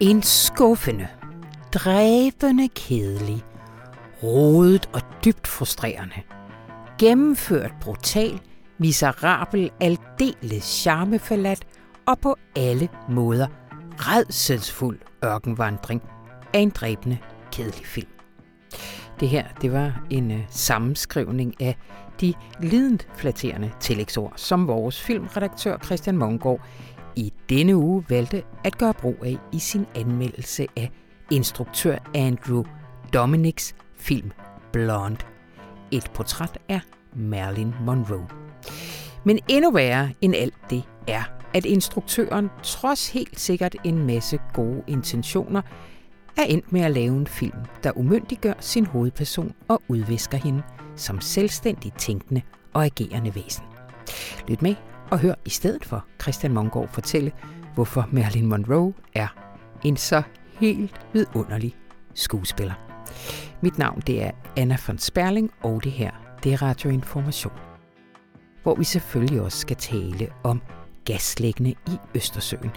En skuffende, dræbende kedelig, rodet og dybt frustrerende. Gennemført brutal, miserabel, aldeles charmeforladt og på alle måder redselsfuld ørkenvandring af en dræbende, kedelig film. Det her, det var en uh, sammenskrivning af de lident flatterende tillægsord, som vores filmredaktør Christian Mongård i denne uge valgte at gøre brug af i sin anmeldelse af instruktør Andrew Dominics film Blonde. Et portræt af Marilyn Monroe. Men endnu værre end alt det er, at instruktøren trods helt sikkert en masse gode intentioner er endt med at lave en film, der umyndiggør sin hovedperson og udvisker hende som selvstændig tænkende og agerende væsen. Lyt med og hør i stedet for Christian Mongård fortælle, hvorfor Marilyn Monroe er en så helt vidunderlig skuespiller. Mit navn det er Anna von Sperling, og det her det er Radioinformation. Hvor vi selvfølgelig også skal tale om gaslæggende i Østersøen.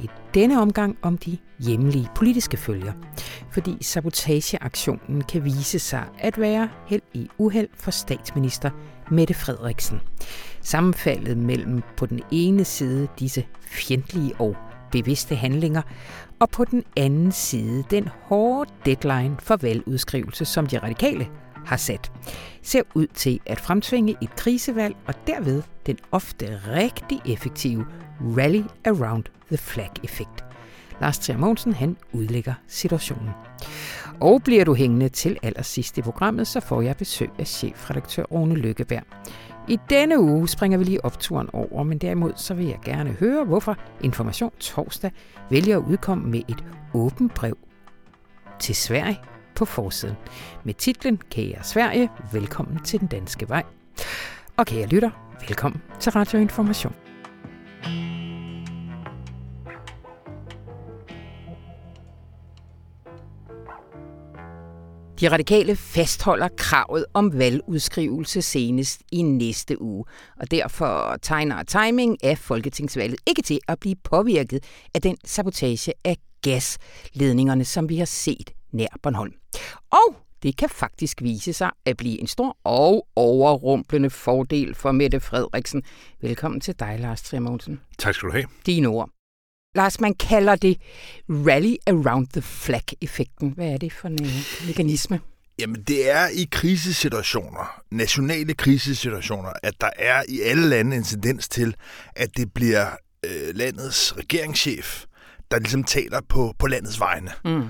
I denne omgang om de hjemlige politiske følger, fordi sabotageaktionen kan vise sig at være held i uheld for statsminister Mette Frederiksen. Sammenfaldet mellem på den ene side disse fjendtlige og bevidste handlinger, og på den anden side den hårde deadline for valgudskrivelse, som de radikale har sat, ser ud til at fremtvinge et krisevalg og derved den ofte rigtig effektive Rally Around the Flag-effekt. Lars Trier Mogensen, han udlægger situationen. Og bliver du hængende til allersidst i programmet, så får jeg besøg af chefredaktør Rune Lykkeberg. I denne uge springer vi lige opturen over, men derimod så vil jeg gerne høre, hvorfor Information Torsdag vælger at udkomme med et åbent brev til Sverige på forsiden. Med titlen Kære Sverige, velkommen til den danske vej. Og kære lytter, velkommen til Radio Information. De radikale fastholder kravet om valgudskrivelse senest i næste uge, og derfor tegner timing af folketingsvalget ikke til at blive påvirket af den sabotage af gasledningerne, som vi har set nær Bornholm. Og det kan faktisk vise sig at blive en stor og overrumplende fordel for Mette Frederiksen. Velkommen til dig, Lars Trier Tak skal du have. Dine ord. Lars, man kalder det rally around the flag-effekten. Hvad er det for en øh, mekanisme? Jamen, det er i krisesituationer, nationale krisesituationer, at der er i alle lande en tendens til, at det bliver øh, landets regeringschef, der ligesom taler på, på landets vegne. Mm.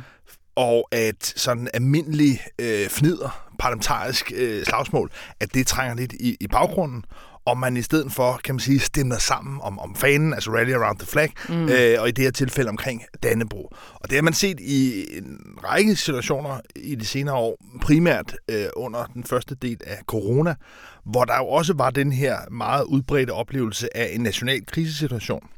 Og at sådan almindelig øh, fnider, parlamentarisk øh, slagsmål, at det trænger lidt i, i baggrunden, og man i stedet for, kan man sige, stemmer sammen om, om fanen, altså Rally Around the Flag, mm. øh, og i det her tilfælde omkring Dannebro. Og det har man set i en række situationer i de senere år, primært øh, under den første del af corona, hvor der jo også var den her meget udbredte oplevelse af en national krisesituation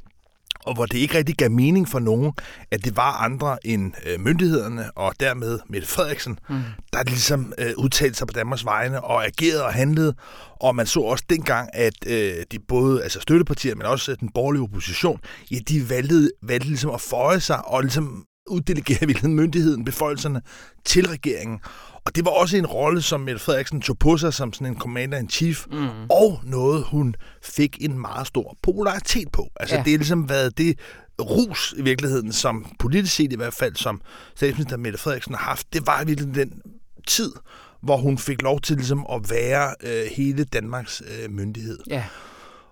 og hvor det ikke rigtig gav mening for nogen, at det var andre end øh, myndighederne, og dermed Mette Frederiksen, mm. der ligesom øh, udtalte sig på Danmarks vegne og agerede og handlede. Og man så også dengang, at øh, de både altså støttepartier, men også den borgerlige opposition, ja, de valgte, valgte ligesom at føje sig og ligesom uddelegere myndigheden, beføjelserne til regeringen. Og det var også en rolle, som Mette Frederiksen tog på sig som sådan en commander-in-chief, mm. og noget, hun fik en meget stor popularitet på. Altså, ja. det har ligesom været det rus i virkeligheden, som politisk set i hvert fald, som statsminister Mette Frederiksen har haft, det var virkelig den tid, hvor hun fik lov til ligesom at være øh, hele Danmarks øh, myndighed. Ja.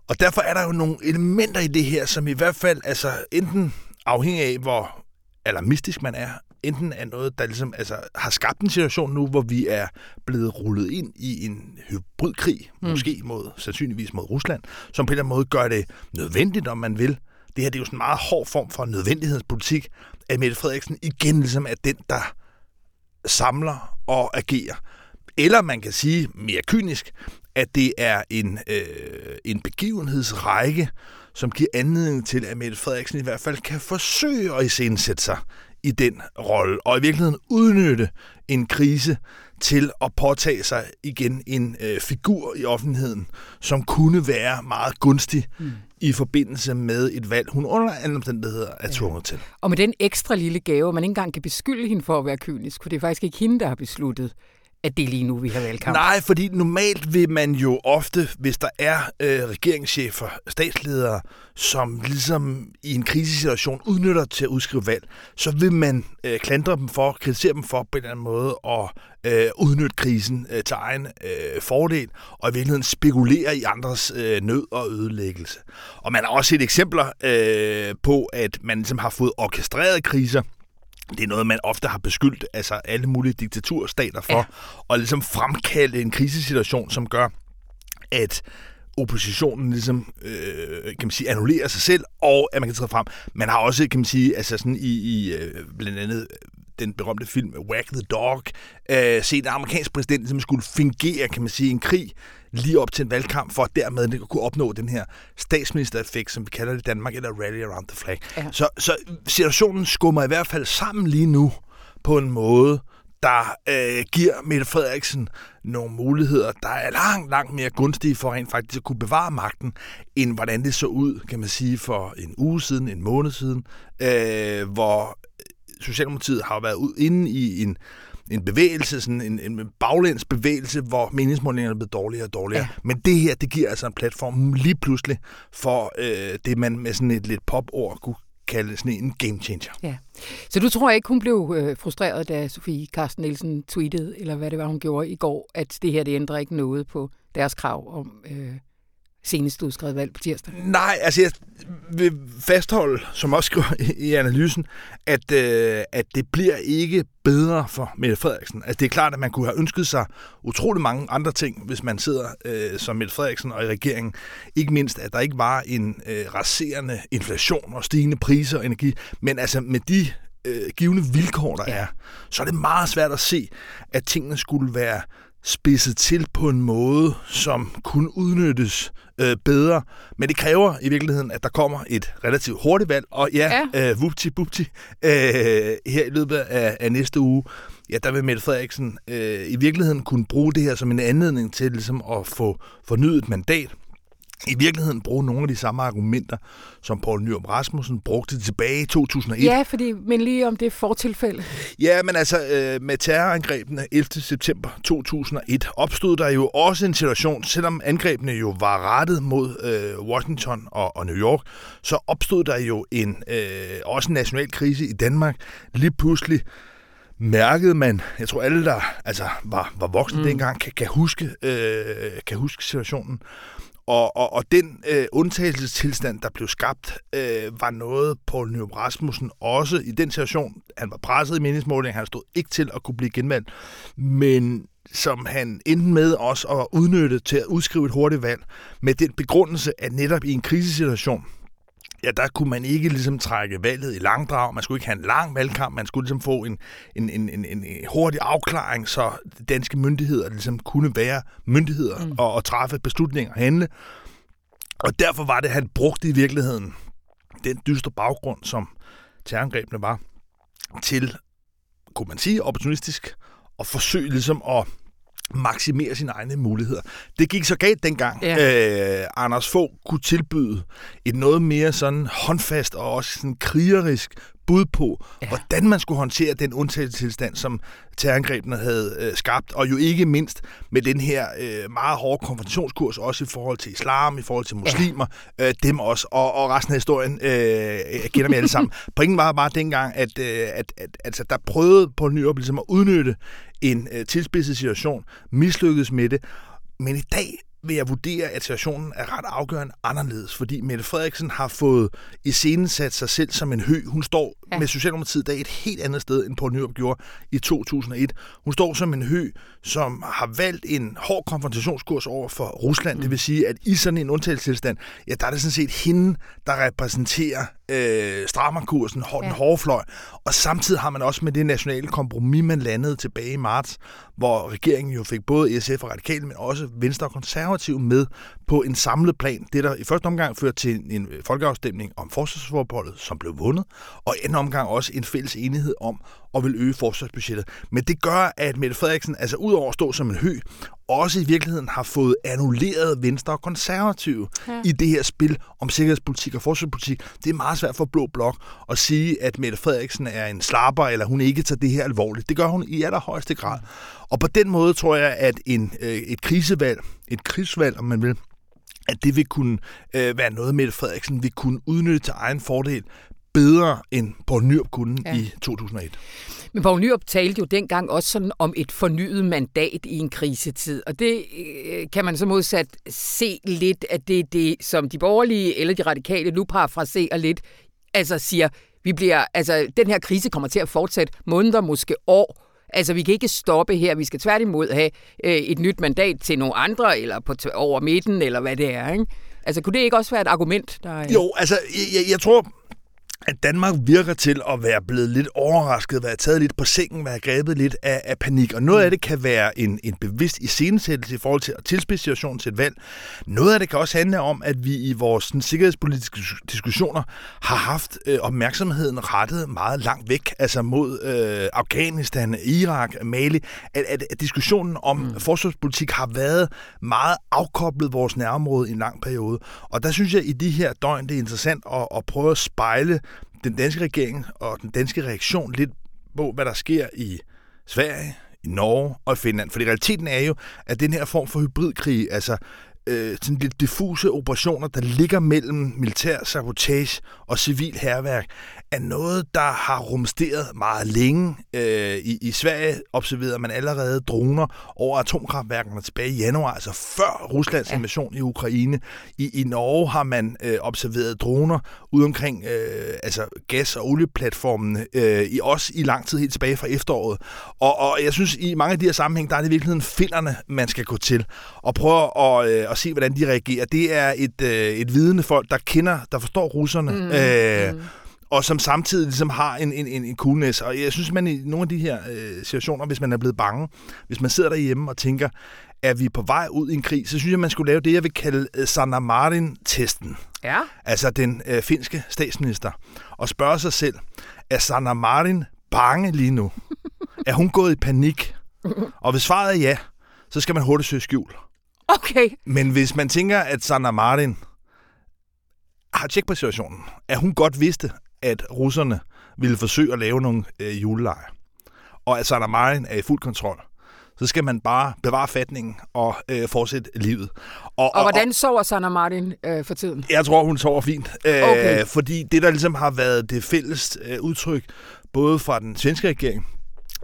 Og derfor er der jo nogle elementer i det her, som i hvert fald, altså enten afhængig af, hvor alarmistisk man er, enten er noget, der ligesom, altså, har skabt en situation nu, hvor vi er blevet rullet ind i en hybridkrig, mm. måske mod, sandsynligvis mod Rusland, som på en eller anden måde gør det nødvendigt, om man vil. Det her det er jo sådan en meget hård form for nødvendighedspolitik, at Mette Frederiksen igen ligesom er den, der samler og agerer. Eller man kan sige mere kynisk, at det er en, øh, en begivenhedsrække, som giver anledning til, at Mette Frederiksen i hvert fald kan forsøge at iscenesætte sig i den rolle, og i virkeligheden udnytte en krise til at påtage sig igen en øh, figur i offentligheden, som kunne være meget gunstig mm. i forbindelse med et valg, hun under andre omstændigheder er tvunget til. Og med den ekstra lille gave, man ikke engang kan beskylde hende for at være kynisk, for det er faktisk ikke hende, der har besluttet, at det er lige nu, vi har valgkamp. Nej, fordi normalt vil man jo ofte, hvis der er øh, regeringschefer, statsledere, som ligesom i en krisesituation udnytter til at udskrive valg, så vil man øh, klandre dem for, kritisere dem for på en eller anden måde at øh, udnytte krisen øh, til egen øh, fordel, og i virkeligheden spekulere i andres øh, nød og ødelæggelse. Og man har også set eksempler øh, på, at man ligesom har fået orkestreret kriser, det er noget, man ofte har beskyldt altså alle mulige diktaturstater for, ja. og ligesom fremkalde en krisesituation, som gør, at oppositionen ligesom, øh, kan man sige, annullerer sig selv, og at man kan træde frem. Man har også, kan man sige, altså sådan i, i øh, blandt andet den berømte film Wag the Dog, øh, set en amerikansk præsident, som skulle fingere, kan man sige, en krig lige op til en valgkamp, for dermed at kunne opnå den her statsministereffekt, som vi kalder det i Danmark, eller rally around the flag. Ja. Så, så situationen skummer i hvert fald sammen lige nu på en måde, der øh, giver Mette Frederiksen nogle muligheder, der er langt, langt mere gunstige for rent faktisk at kunne bevare magten, end hvordan det så ud, kan man sige, for en uge siden, en måned siden, øh, hvor Socialdemokratiet har været inde i en en bevægelse, sådan en, en baglæns bevægelse, hvor meningsmålingerne er blevet dårligere og dårligere. Ja. Men det her, det giver altså en platform lige pludselig for øh, det, man med sådan et lidt popord kunne kalde sådan en game changer. Ja. Så du tror ikke, hun blev øh, frustreret, da Sofie Carsten Nielsen tweetede, eller hvad det var, hun gjorde i går, at det her, det ændrer ikke noget på deres krav om øh, senest udskrevet valg på tirsdag? Nej, altså jeg vil fastholde, som også skriver i analysen, at, øh, at det bliver ikke bedre for Mette Frederiksen. Altså det er klart, at man kunne have ønsket sig utrolig mange andre ting, hvis man sidder øh, som Mette Frederiksen og i regeringen. Ikke mindst, at der ikke var en øh, raserende inflation og stigende priser og energi. Men altså med de øh, givende vilkår, der ja. er, så er det meget svært at se, at tingene skulle være spidset til på en måde, som kunne udnyttes øh, bedre. Men det kræver i virkeligheden, at der kommer et relativt hurtigt valg. Og ja, ja. Øh, vupti bupti, øh, her i løbet af, af næste uge, ja, der vil Mette Frederiksen øh, i virkeligheden kunne bruge det her som en anledning til ligesom at få fornyet et mandat i virkeligheden bruge nogle af de samme argumenter, som Poul Nyrup Rasmussen brugte tilbage i 2001. Ja, fordi, men lige om det fortilfælde. Ja, men altså øh, med terrorangrebene 11. september 2001 opstod der jo også en situation, selvom angrebene jo var rettet mod øh, Washington og, og New York, så opstod der jo en øh, også en national krise i Danmark. Lige pludselig mærkede man, jeg tror alle, der altså, var, var voksne mm. dengang, kan, kan, huske, øh, kan huske situationen. Og, og, og den øh, undtagelsestilstand, der blev skabt, øh, var noget, Poul Nyrup Rasmussen også i den situation, han var presset i meningsmålingen, han stod ikke til at kunne blive genvalgt, men som han endte med også at udnytte til at udskrive et hurtigt valg, med den begrundelse, at netop i en krisesituation, ja, der kunne man ikke ligesom trække valget i langdrag. Man skulle ikke have en lang valgkamp. Man skulle ligesom få en, en, en, en, en hurtig afklaring, så danske myndigheder ligesom kunne være myndigheder mm. og, og træffe beslutninger og handle. Og derfor var det, at han brugte i virkeligheden den dystre baggrund, som terrorangrebene var, til, kunne man sige, opportunistisk, og forsøge ligesom at maksimere sine egne muligheder. Det gik så galt dengang, ja. øh, Anders Fogh kunne tilbyde et noget mere sådan håndfast og også sådan krigerisk bud på, ja. hvordan man skulle håndtere den undtagelsestilstand, som terrorangrebene havde øh, skabt, og jo ikke mindst med den her øh, meget hårde konfrontationskurs, også i forhold til islam, i forhold til muslimer, ja. øh, dem også, og, og resten af historien øh, kender vi alle sammen. Pointen var bare dengang, at, øh, at, at altså, der prøvede på Nyrup ligesom at udnytte en øh, tilspidset situation, mislykkedes med det, men i dag vil jeg vurdere, at situationen er ret afgørende anderledes, fordi Mette Frederiksen har fået i scenen sat sig selv som en hø. Hun står ja. med Socialdemokratiet i dag et helt andet sted, end Poul Nyrup gjorde i 2001. Hun står som en hø, som har valgt en hård konfrontationskurs over for Rusland. Mm. Det vil sige, at i sådan en undtagelsestilstand, ja, der er det sådan set hende, der repræsenterer øh, strammerkursen, den ja. hårde fløj. Og samtidig har man også med det nationale kompromis, man landede tilbage i marts, hvor regeringen jo fik både SF og Radikale, men også Venstre og Konservative med på en samlet plan. Det der i første omgang førte til en folkeafstemning om forsvarsforbeholdet, som blev vundet, og i anden omgang også en fælles enighed om at vil øge forsvarsbudgettet. Men det gør, at Mette Frederiksen, altså udover at stå som en hø, også i virkeligheden har fået annulleret Venstre og Konservative ja. i det her spil om sikkerhedspolitik og forsvarspolitik. Det er meget svært for Blå Blok at sige, at Mette Frederiksen er en slapper, eller hun ikke tager det her alvorligt. Det gør hun i allerhøjeste grad. Og på den måde tror jeg, at en, øh, et krisevalg, et krigsvalg, om man vil, at det vil kunne øh, være noget, Mette Frederiksen vil kunne udnytte til egen fordel bedre end Poul Nyrup kunne ja. i 2001. Men Poul Nyrup talte jo dengang også sådan om et fornyet mandat i en krisetid, og det øh, kan man så modsat se lidt, at det er det, som de borgerlige eller de radikale nu parafraserer lidt, altså siger, vi bliver, altså den her krise kommer til at fortsætte måneder, måske år, Altså, vi kan ikke stoppe her. Vi skal tværtimod have øh, et nyt mandat til nogle andre, eller på over midten, eller hvad det er. Ikke? Altså, kunne det ikke også være et argument? Der, Jo, altså, jeg, jeg tror, at Danmark virker til at være blevet lidt overrasket, være taget lidt på sengen, være grebet lidt af, af panik. Og noget af det kan være en, en bevidst iscenesættelse i forhold til at tilspidse situationen til et valg. Noget af det kan også handle om, at vi i vores sådan, sikkerhedspolitiske diskussioner har haft øh, opmærksomheden rettet meget langt væk, altså mod øh, Afghanistan, Irak, Mali. At, at, at diskussionen om mm. forsvarspolitik har været meget afkoblet vores nærområde i en lang periode. Og der synes jeg, i de her døgn, det er interessant at, at prøve at spejle den danske regering og den danske reaktion lidt på, hvad der sker i Sverige, i Norge og i Finland. For realiteten er jo, at den her form for hybridkrig, altså øh, sådan lidt diffuse operationer, der ligger mellem militær sabotage og civil herværk, er noget, der har rumsteret meget længe. Øh, i, I Sverige observerede man allerede droner over atomkraftværkerne tilbage i januar, altså før Ruslands ja. invasion i Ukraine. I, I Norge har man øh, observeret droner ude omkring øh, altså gas- og olieplatformene, øh, i også i lang tid helt tilbage fra efteråret. Og, og jeg synes, i mange af de her sammenhæng, der er det i virkeligheden finderne, man skal gå til og prøve at, øh, at se, hvordan de reagerer. Det er et, øh, et vidende folk, der kender, der forstår russerne. Mm, øh, mm og som samtidig ligesom har en, en, en, en coolness. Og jeg synes, man i nogle af de her øh, situationer, hvis man er blevet bange, hvis man sidder derhjemme og tænker, er vi på vej ud i en krig, så synes jeg, man skulle lave det, jeg vil kalde øh, Sanna Marin-testen. Ja. Altså den øh, finske statsminister. Og spørge sig selv, er Sanna Marin bange lige nu? er hun gået i panik? Og hvis svaret er ja, så skal man hurtigt søge skjul. Okay. Men hvis man tænker, at Sanna Marin har tjek på situationen, at hun godt vidste, at russerne ville forsøge at lave nogle øh, julelejre, og at Sanna Marin er i fuld kontrol, så skal man bare bevare fatningen og øh, fortsætte livet. Og, og hvordan sover Sanna Martin øh, for tiden? Jeg tror, hun sover fint. Øh, okay. Fordi det, der ligesom har været det fælles øh, udtryk, både fra den svenske regering,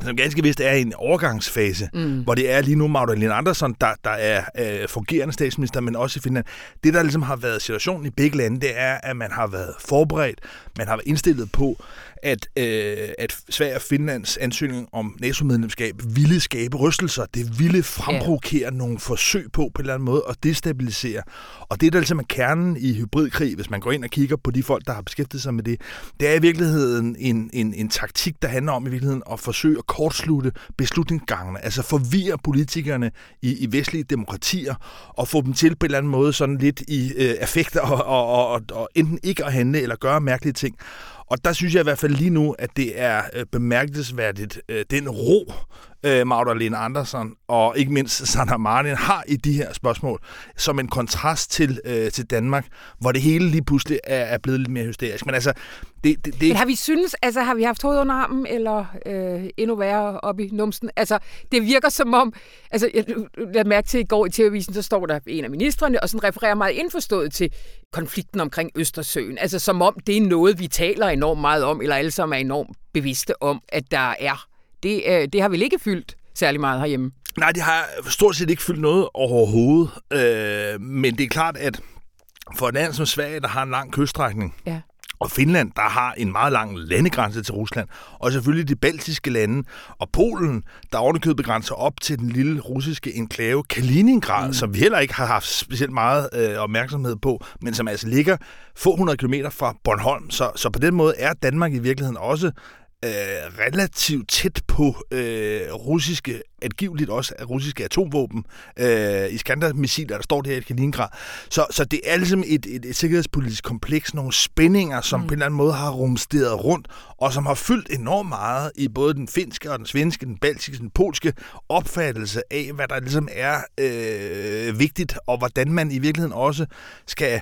som ganske vist er i en overgangsfase, mm. hvor det er lige nu Magdalena Andersson, der, der er øh, fungerende statsminister, men også i Finland. Det, der ligesom har været situationen i begge lande, det er, at man har været forberedt, man har været indstillet på, at, øh, at Sverige og Finlands ansøgning om NATO-medlemskab ville skabe rystelser. Det ville fremprovokere yeah. nogle forsøg på på en eller anden måde at destabilisere. Og det, der ligesom er kernen i hybridkrig, hvis man går ind og kigger på de folk, der har beskæftiget sig med det, det er i virkeligheden en, en, en taktik, der handler om i virkeligheden at forsøge at kortslutte beslutningsgangene, altså forvirre politikerne i, i vestlige demokratier og få dem til på en eller anden måde sådan lidt i øh, affekter og, og, og, og enten ikke at handle eller gøre mærkelige ting. Og der synes jeg i hvert fald lige nu, at det er øh, bemærkelsesværdigt, øh, den ro, øh, Magdalene Andersen og ikke mindst Sanna Marin har i de her spørgsmål, som en kontrast til, øh, til Danmark, hvor det hele lige pludselig er, er blevet lidt mere hysterisk. Men altså, det, det, det... Men har vi synes, altså har vi haft hovedet under armen, eller øh, endnu værre op i numsen? Altså, det virker som om, altså jeg lader mærke til i går i TV-avisen, så står der en af ministerne, og sådan refererer meget indforstået til konflikten omkring Østersøen. Altså som om det er noget, vi taler enormt meget om, eller alle sammen er enormt bevidste om, at der er det, øh, det har vel ikke fyldt særlig meget herhjemme? Nej, det har stort set ikke fyldt noget overhovedet. Øh, men det er klart, at for et land som Sverige, der har en lang kyststrækning, ja. og Finland, der har en meget lang landegrænse til Rusland, og selvfølgelig de baltiske lande, og Polen, der ovenikøbet begrænser op til den lille russiske enklave Kaliningrad, mm. som vi heller ikke har haft specielt meget øh, opmærksomhed på, men som altså ligger få hundrede kilometer fra Bornholm. Så, så på den måde er Danmark i virkeligheden også øh, relativt tæt på øh, russiske, angiveligt også russiske atomvåben, øh, Iskander-missiler, der står der i Kaliningrad. Så, så det er ligesom et, et, et sikkerhedspolitisk kompleks, nogle spændinger, som mm. på en eller anden måde har rumsteret rundt, og som har fyldt enormt meget i både den finske og den svenske, den baltiske, den polske opfattelse af, hvad der ligesom er øh, vigtigt, og hvordan man i virkeligheden også skal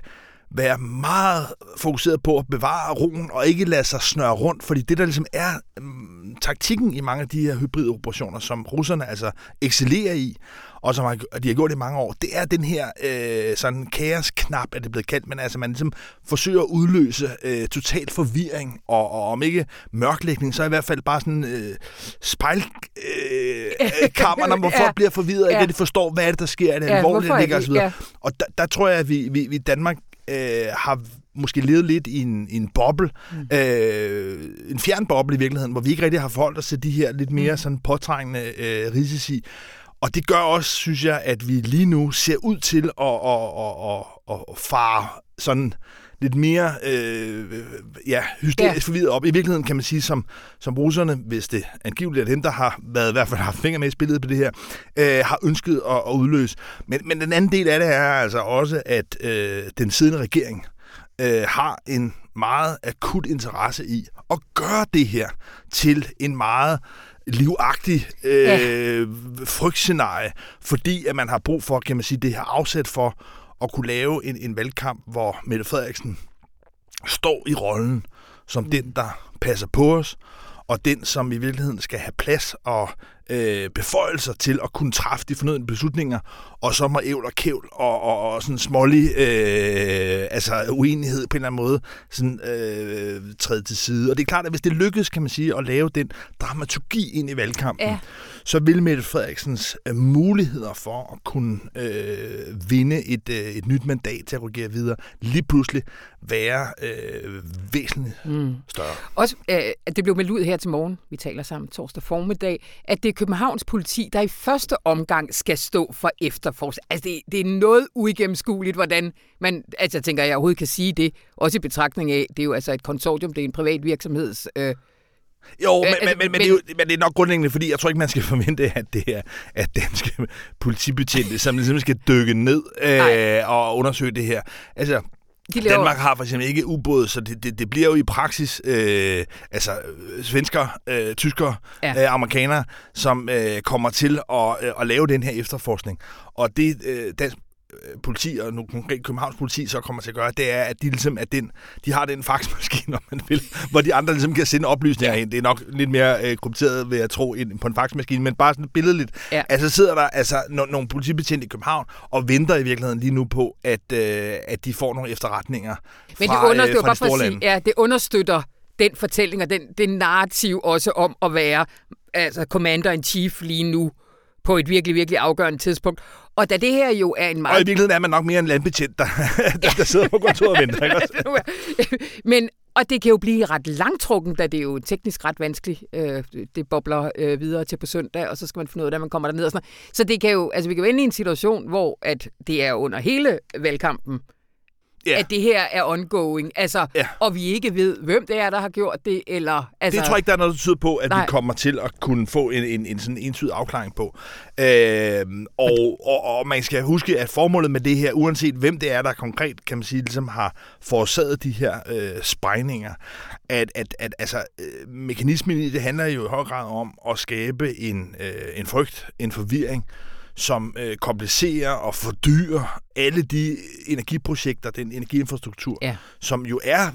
være meget fokuseret på at bevare roen og ikke lade sig snøre rundt, fordi det der ligesom er um, taktikken i mange af de her hybride operationer, som russerne altså excellerer i, og som de har gjort i mange år, det er den her øh, sådan kaosknap, er det blevet kaldt, men altså man ligesom forsøger at udløse øh, total forvirring, og, og om ikke mørklægning, så i hvert fald bare sådan øh, spejlkammer, øh, hvor folk ja. bliver forvirret, ja. ikke de forstår, hvad er det, der sker, er det ja, alvorligt, det ligger osv. Ja. Og der, der tror jeg, at vi, vi, vi i Danmark øh, har måske levet lidt i en, i en boble, mm. øh, en fjern boble i virkeligheden, hvor vi ikke rigtig har forholdt os til de her lidt mere mm. sådan påtrængende øh, risici. Og det gør også, synes jeg, at vi lige nu ser ud til at, at, at, at, at fare sådan lidt mere øh, ja, hysterisk ja. forvirret op. I virkeligheden kan man sige, som, som russerne, hvis det angiveligt er dem, der har været, i hvert fald haft fingre med i spillet på det her, øh, har ønsket at, at udløse. Men, men den anden del af det er altså også, at øh, den siddende regering øh, har en meget akut interesse i at gøre det her til en meget livagtig øh, ja. frygtscenarie, fordi at man har brug for, kan man sige, det her afsæt for at kunne lave en, en valgkamp, hvor Mette Frederiksen står i rollen som mm. den, der passer på os, og den, som i virkeligheden skal have plads og øh, beføjelser til at kunne træffe de fornødne beslutninger, og så må ævl og kævl og, og, og sådan smålig øh, altså uenighed på en eller anden måde sådan, øh, træde til side. Og det er klart, at hvis det lykkes, kan man sige, at lave den dramaturgi ind i valgkampen, ja. så vil Mette Frederiksens øh, muligheder for at kunne øh, vinde et, øh, et nyt mandat til at regere videre, lige pludselig være øh, væsentligt mm. større. Også, øh, at det blev meldt ud her til morgen, vi taler sammen torsdag formiddag, at det Københavns politi, der i første omgang skal stå for efterforskning. Altså, det, det er noget uigennemskueligt, hvordan man, altså jeg tænker, jeg overhovedet kan sige det, også i betragtning af, det er jo altså et konsortium, det er en privat virksomheds... Øh, jo, men, altså, men, men, men, det er jo, men det er nok grundlæggende, fordi jeg tror ikke, man skal forvente, at det er at danske politibetjente, som ligesom skal dykke ned øh, og undersøge det her. Altså, de laver... Danmark har for eksempel ikke ubåd, så det, det, det bliver jo i praksis øh, altså svensker, øh, tyskere, ja. øh, amerikanere, som øh, kommer til at, øh, at lave den her efterforskning. Og det øh, dansk Øh, politi, og nu konkret Københavns politi, så kommer til at gøre, det er, at de ligesom er den, de har den faxmaskine, om man vil, hvor de andre ligesom kan sende oplysninger ind. Det er nok lidt mere øh, krypteret, ved at tro, ind på en faxmaskine, men bare sådan billedligt. Ja. Altså sidder der altså no- nogle politibetjente i København og venter i virkeligheden lige nu på, at, øh, at de får nogle efterretninger men fra, det understøtter, øh, fra de store lande. Ja, det understøtter den fortælling og den, den narrativ også om at være altså commander-in-chief lige nu på et virkelig, virkelig afgørende tidspunkt. Og da det her jo er en meget... Og i virkeligheden er man nok mere en landbetjent, der, der, der sidder på kontoret og venter. Ikke Men, og det kan jo blive ret langtrukken, da det er jo teknisk ret vanskeligt. Øh, det bobler øh, videre til på søndag, og så skal man finde ud af, at man kommer derned og sådan noget. Så det kan jo, altså vi kan jo ende i en situation, hvor at det er under hele valgkampen, yeah. at det her er ongoing, altså, yeah. og vi ikke ved, hvem det er, der har gjort det, eller... Altså, det tror jeg ikke, der er noget, der tyder på, at nej. vi kommer til at kunne få en, en, en sådan entydig afklaring på. Øh, og, og, og man skal huske, at formålet med det her, uanset hvem det er, der konkret, kan man sige, ligesom har forårsaget de her øh, spejninger, at, at, at altså, øh, mekanismen i det handler jo i høj grad om at skabe en, øh, en frygt, en forvirring, som øh, komplicerer og fordyrer alle de energiprojekter, den energiinfrastruktur, ja. som jo er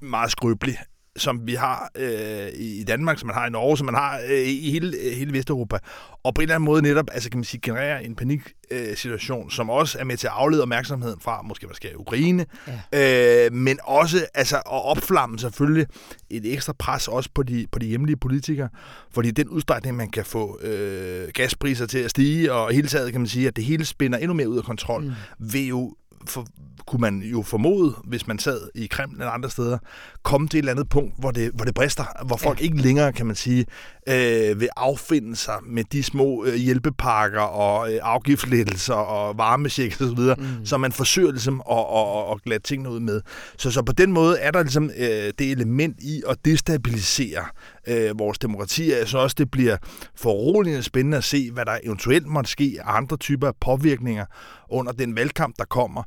meget skrøbelig som vi har øh, i Danmark, som man har i Norge, som man har øh, i hele, øh, hele Vesteuropa. Og på en eller anden måde netop, altså kan man sige, generere en paniksituation, øh, som også er med til at aflede opmærksomheden fra, måske hvad sker i Ukraine, ja. øh, men også altså, at opflamme selvfølgelig et ekstra pres også på de, på de hjemlige politikere, fordi den udstrækning, man kan få øh, gaspriser til at stige, og hele taget kan man sige, at det hele spænder endnu mere ud af kontrol, mm. vil jo for, kunne man jo formode, hvis man sad i Kreml eller andre steder, komme til et eller andet punkt, hvor det, hvor det brister, hvor folk ja. ikke længere, kan man sige, øh, vil affinde sig med de små øh, hjælpepakker og øh, afgiftslettelser og varmesjek videre, mm. så man forsøger ligesom at, at, at, at glade tingene ud med. Så, så på den måde er der ligesom øh, det element i at destabilisere øh, vores demokrati. Jeg synes også, det bliver foruroligende spændende at se, hvad der eventuelt måtte ske af andre typer af påvirkninger under den valgkamp, der kommer.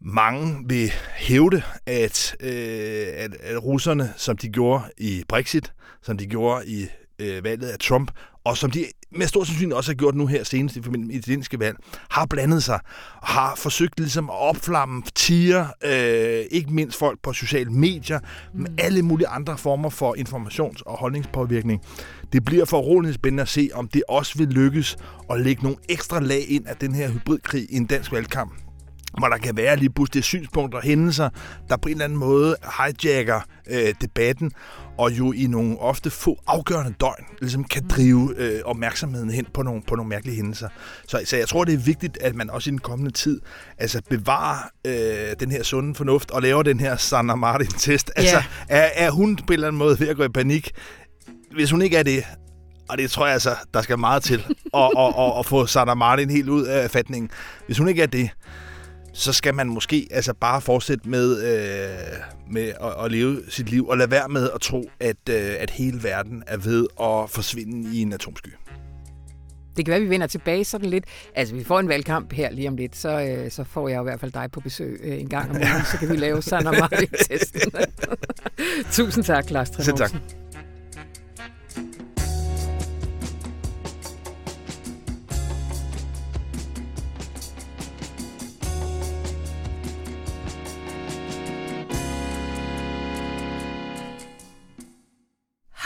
Mange vil hævde, at, øh, at, at russerne, som de gjorde i Brexit, som de gjorde i øh, valget af Trump, og som de med stor sandsynlighed også har gjort nu her senest i forbindelse med italienske valg, har blandet sig og har forsøgt ligesom at opflamme tiger, øh, ikke mindst folk på sociale medier, mm. med alle mulige andre former for informations- og holdningspåvirkning. Det bliver for spændende at se, om det også vil lykkes at lægge nogle ekstra lag ind af den her hybridkrig i en dansk valgkamp hvor der kan være lige pludselig synspunkter og hændelser, der på en eller anden måde hijacker øh, debatten, og jo i nogle ofte få afgørende døgn ligesom kan mm. drive øh, opmærksomheden hen på nogle, på nogle mærkelige hændelser. Så, så jeg tror, det er vigtigt, at man også i den kommende tid altså bevarer øh, den her sunde fornuft og laver den her Sanna Martin-test. Yeah. Altså, er, er hun på en eller anden måde ved at gå i panik? Hvis hun ikke er det, og det tror jeg altså, der skal meget til at, at, at, at få Sanna Martin helt ud af fatningen. Hvis hun ikke er det, så skal man måske altså bare fortsætte med, øh, med at, at leve sit liv, og lade være med at tro, at, øh, at hele verden er ved at forsvinde i en atomsky. Det kan være, at vi vender tilbage sådan lidt. Altså, vi får en valgkamp her lige om lidt, så, øh, så får jeg i hvert fald dig på besøg øh, en gang om ugen, så kan vi lave Sanna Martin-testen. Tusind tak, Lars Selv tak.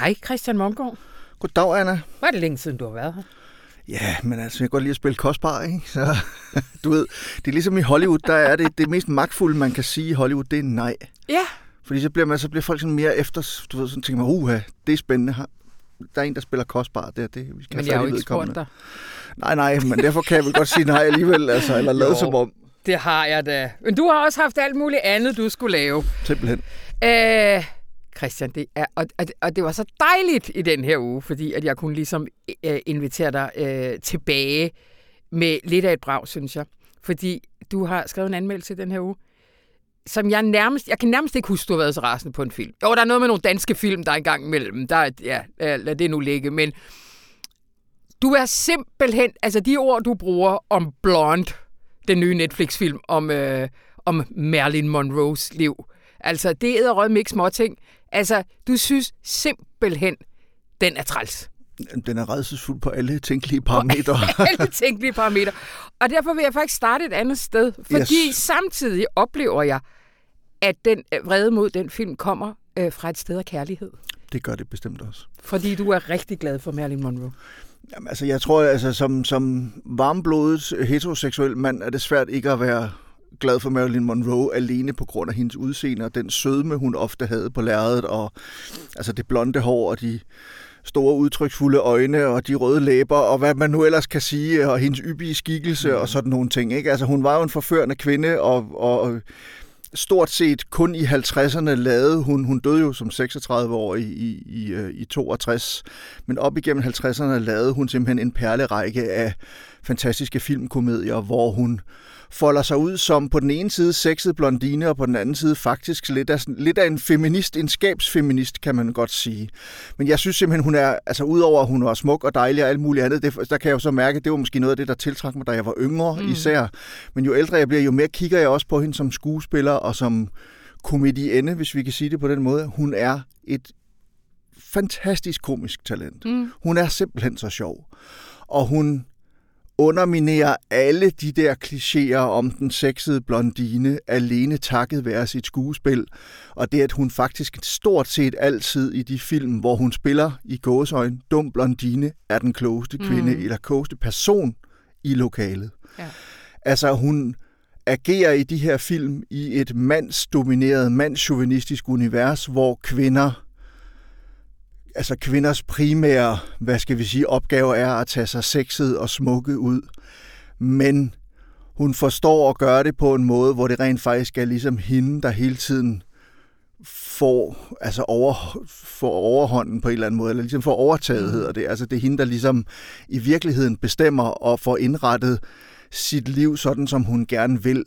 Hej Christian Mongård. Goddag, Anna. Hvor er det længe siden, du har været her? Ja, men altså, jeg kan godt lide at spille kostbar, ikke? Så, du ved, det er ligesom i Hollywood, der er det, det mest magtfulde, man kan sige i Hollywood, det er nej. Ja. Fordi så bliver, man, så bliver folk sådan mere efter, du ved, sådan tænker man, uha, det er spændende. Der er en, der spiller kostbar, det er det, vi skal Men jeg har jo ikke spurgt dig. Nej, nej, men derfor kan jeg vel godt sige nej alligevel, altså, eller lade som om. Det har jeg da. Men du har også haft alt muligt andet, du skulle lave. Simpelthen. Æh, Christian. Det er, og, og, og det var så dejligt i den her uge, fordi at jeg kunne ligesom øh, invitere dig øh, tilbage med lidt af et brag, synes jeg. Fordi du har skrevet en anmeldelse den her uge, som jeg nærmest, jeg kan nærmest ikke huske, du har været så rasende på en film. Jo, der er noget med nogle danske film, der er engang imellem. Der, ja, lad det nu ligge. Men du er simpelthen, altså de ord, du bruger om Blonde, den nye Netflix-film om, øh, om Marilyn Monroes liv. Altså, det er rød mix småting. Altså, du synes simpelthen, den er træls. Den er redselsfuld på alle tænkelige parametre. Alle tænkelige parametre. Og derfor vil jeg faktisk starte et andet sted. Fordi yes. samtidig oplever jeg, at den øh, vrede mod den film kommer øh, fra et sted af kærlighed. Det gør det bestemt også. Fordi du er rigtig glad for Marilyn Monroe. Jamen, altså, jeg tror, altså, som, som varmblodet heteroseksuel mand, er det svært ikke at være glad for Marilyn Monroe alene på grund af hendes udseende og den sødme, hun ofte havde på lærredet, og altså det blonde hår og de store udtryksfulde øjne og de røde læber og hvad man nu ellers kan sige, og hendes yppige skikkelse mm. og sådan nogle ting. Ikke? Altså hun var jo en forførende kvinde, og, og stort set kun i 50'erne lavede hun, hun døde jo som 36 år i, i, i, øh, i 62, men op igennem 50'erne lavede hun simpelthen en perlerække af fantastiske filmkomedier, hvor hun øh, folder sig ud som på den ene side sexet blondine, og på den anden side faktisk lidt af, lidt af en feminist, en skabsfeminist, kan man godt sige. Men jeg synes simpelthen, hun er, altså udover at hun var smuk og dejlig og alt muligt andet, det, der kan jeg jo så mærke, at det var måske noget af det, der tiltrak mig, da jeg var yngre mm. især. Men jo ældre jeg bliver, jo mere kigger jeg også på hende som skuespiller og som komedienne, hvis vi kan sige det på den måde. Hun er et fantastisk komisk talent. Mm. Hun er simpelthen så sjov. Og hun underminerer alle de der klichéer om den sexede blondine alene takket være sit skuespil. Og det, at hun faktisk stort set altid i de film, hvor hun spiller i gåsøjne dum blondine, er den klogeste kvinde mm. eller klogeste person i lokalet. Ja. Altså hun agerer i de her film i et mandsdomineret, mandsjuvenistisk univers, hvor kvinder altså kvinders primære, hvad skal vi sige, opgave er at tage sig sexet og smukke ud. Men hun forstår at gøre det på en måde, hvor det rent faktisk er ligesom hende, der hele tiden får, altså over, får overhånden på en eller anden måde, eller ligesom får overtaget, mm. hedder det. Altså det er hende, der ligesom i virkeligheden bestemmer og får indrettet sit liv sådan, som hun gerne vil,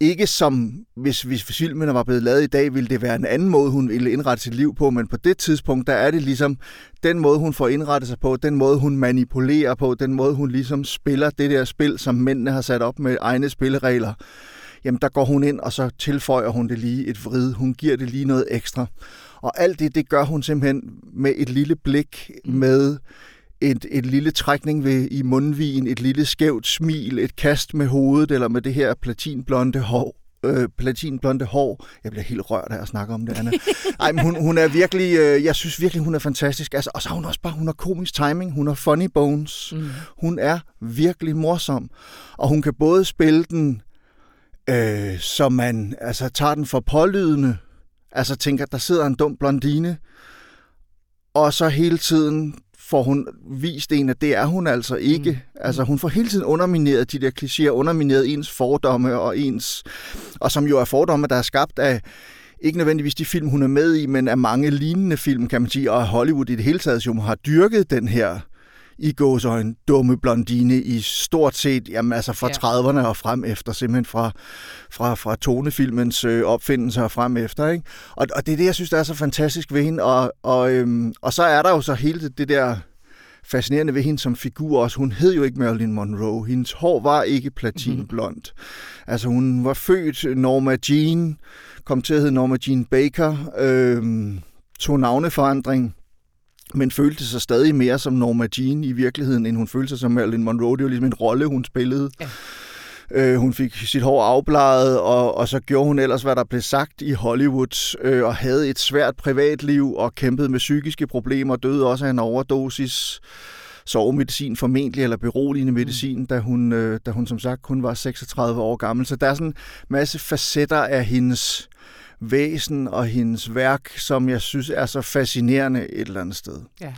ikke som, hvis, hvis filmen var blevet lavet i dag, ville det være en anden måde, hun ville indrette sit liv på, men på det tidspunkt, der er det ligesom den måde, hun får indrettet sig på, den måde, hun manipulerer på, den måde, hun ligesom spiller det der spil, som mændene har sat op med egne spilleregler. Jamen, der går hun ind, og så tilføjer hun det lige et vrid. Hun giver det lige noget ekstra. Og alt det, det gør hun simpelthen med et lille blik, mm. med et, et lille trækning ved, i mundvigen, et lille skævt smil, et kast med hovedet, eller med det her platinblonde hår, øh, platinblonde hår. Jeg bliver helt rørt af at snakke om det, Anna. Ej, men hun, hun er virkelig, øh, jeg synes virkelig, hun er fantastisk. Altså, og så har hun også bare, hun har komisk timing, hun har funny bones. Mm. Hun er virkelig morsom. Og hun kan både spille den, øh, så man altså, tager den for pålydende, altså tænker, der sidder en dum blondine, og så hele tiden får hun vist en, at det er hun altså ikke. Mm. Altså hun får hele tiden undermineret de der klichéer, undermineret ens fordomme og ens, og som jo er fordomme, der er skabt af ikke nødvendigvis de film, hun er med i, men af mange lignende film, kan man sige, og Hollywood i det hele taget jo har dyrket den her i en dumme blondine i stort set, jamen altså fra ja. 30'erne og frem efter, simpelthen fra, fra, fra tonefilmens øh, opfindelse og frem efter. Ikke? Og, og det er det, jeg synes, der er så fantastisk ved hende. Og, og, øhm, og så er der jo så hele det, det der fascinerende ved hende som figur også. Hun hed jo ikke Marilyn Monroe. Hendes hår var ikke platinblond. Mm-hmm. Altså hun var født Norma Jean, kom til at hedde Norma Jean Baker, øhm, tog navneforandring men følte sig stadig mere som Norma Jean i virkeligheden, end hun følte sig som Marilyn Monroe. Det var ligesom en rolle, hun spillede. Ja. Øh, hun fik sit hår afbladet, og, og så gjorde hun ellers, hvad der blev sagt i Hollywood, øh, og havde et svært privatliv, og kæmpede med psykiske problemer, døde også af en overdosis sovemedicin formentlig, eller beroligende medicin, mm. da, hun, øh, da hun som sagt kun var 36 år gammel. Så der er sådan en masse facetter af hendes væsen og hendes værk, som jeg synes er så fascinerende et eller andet sted. Ja.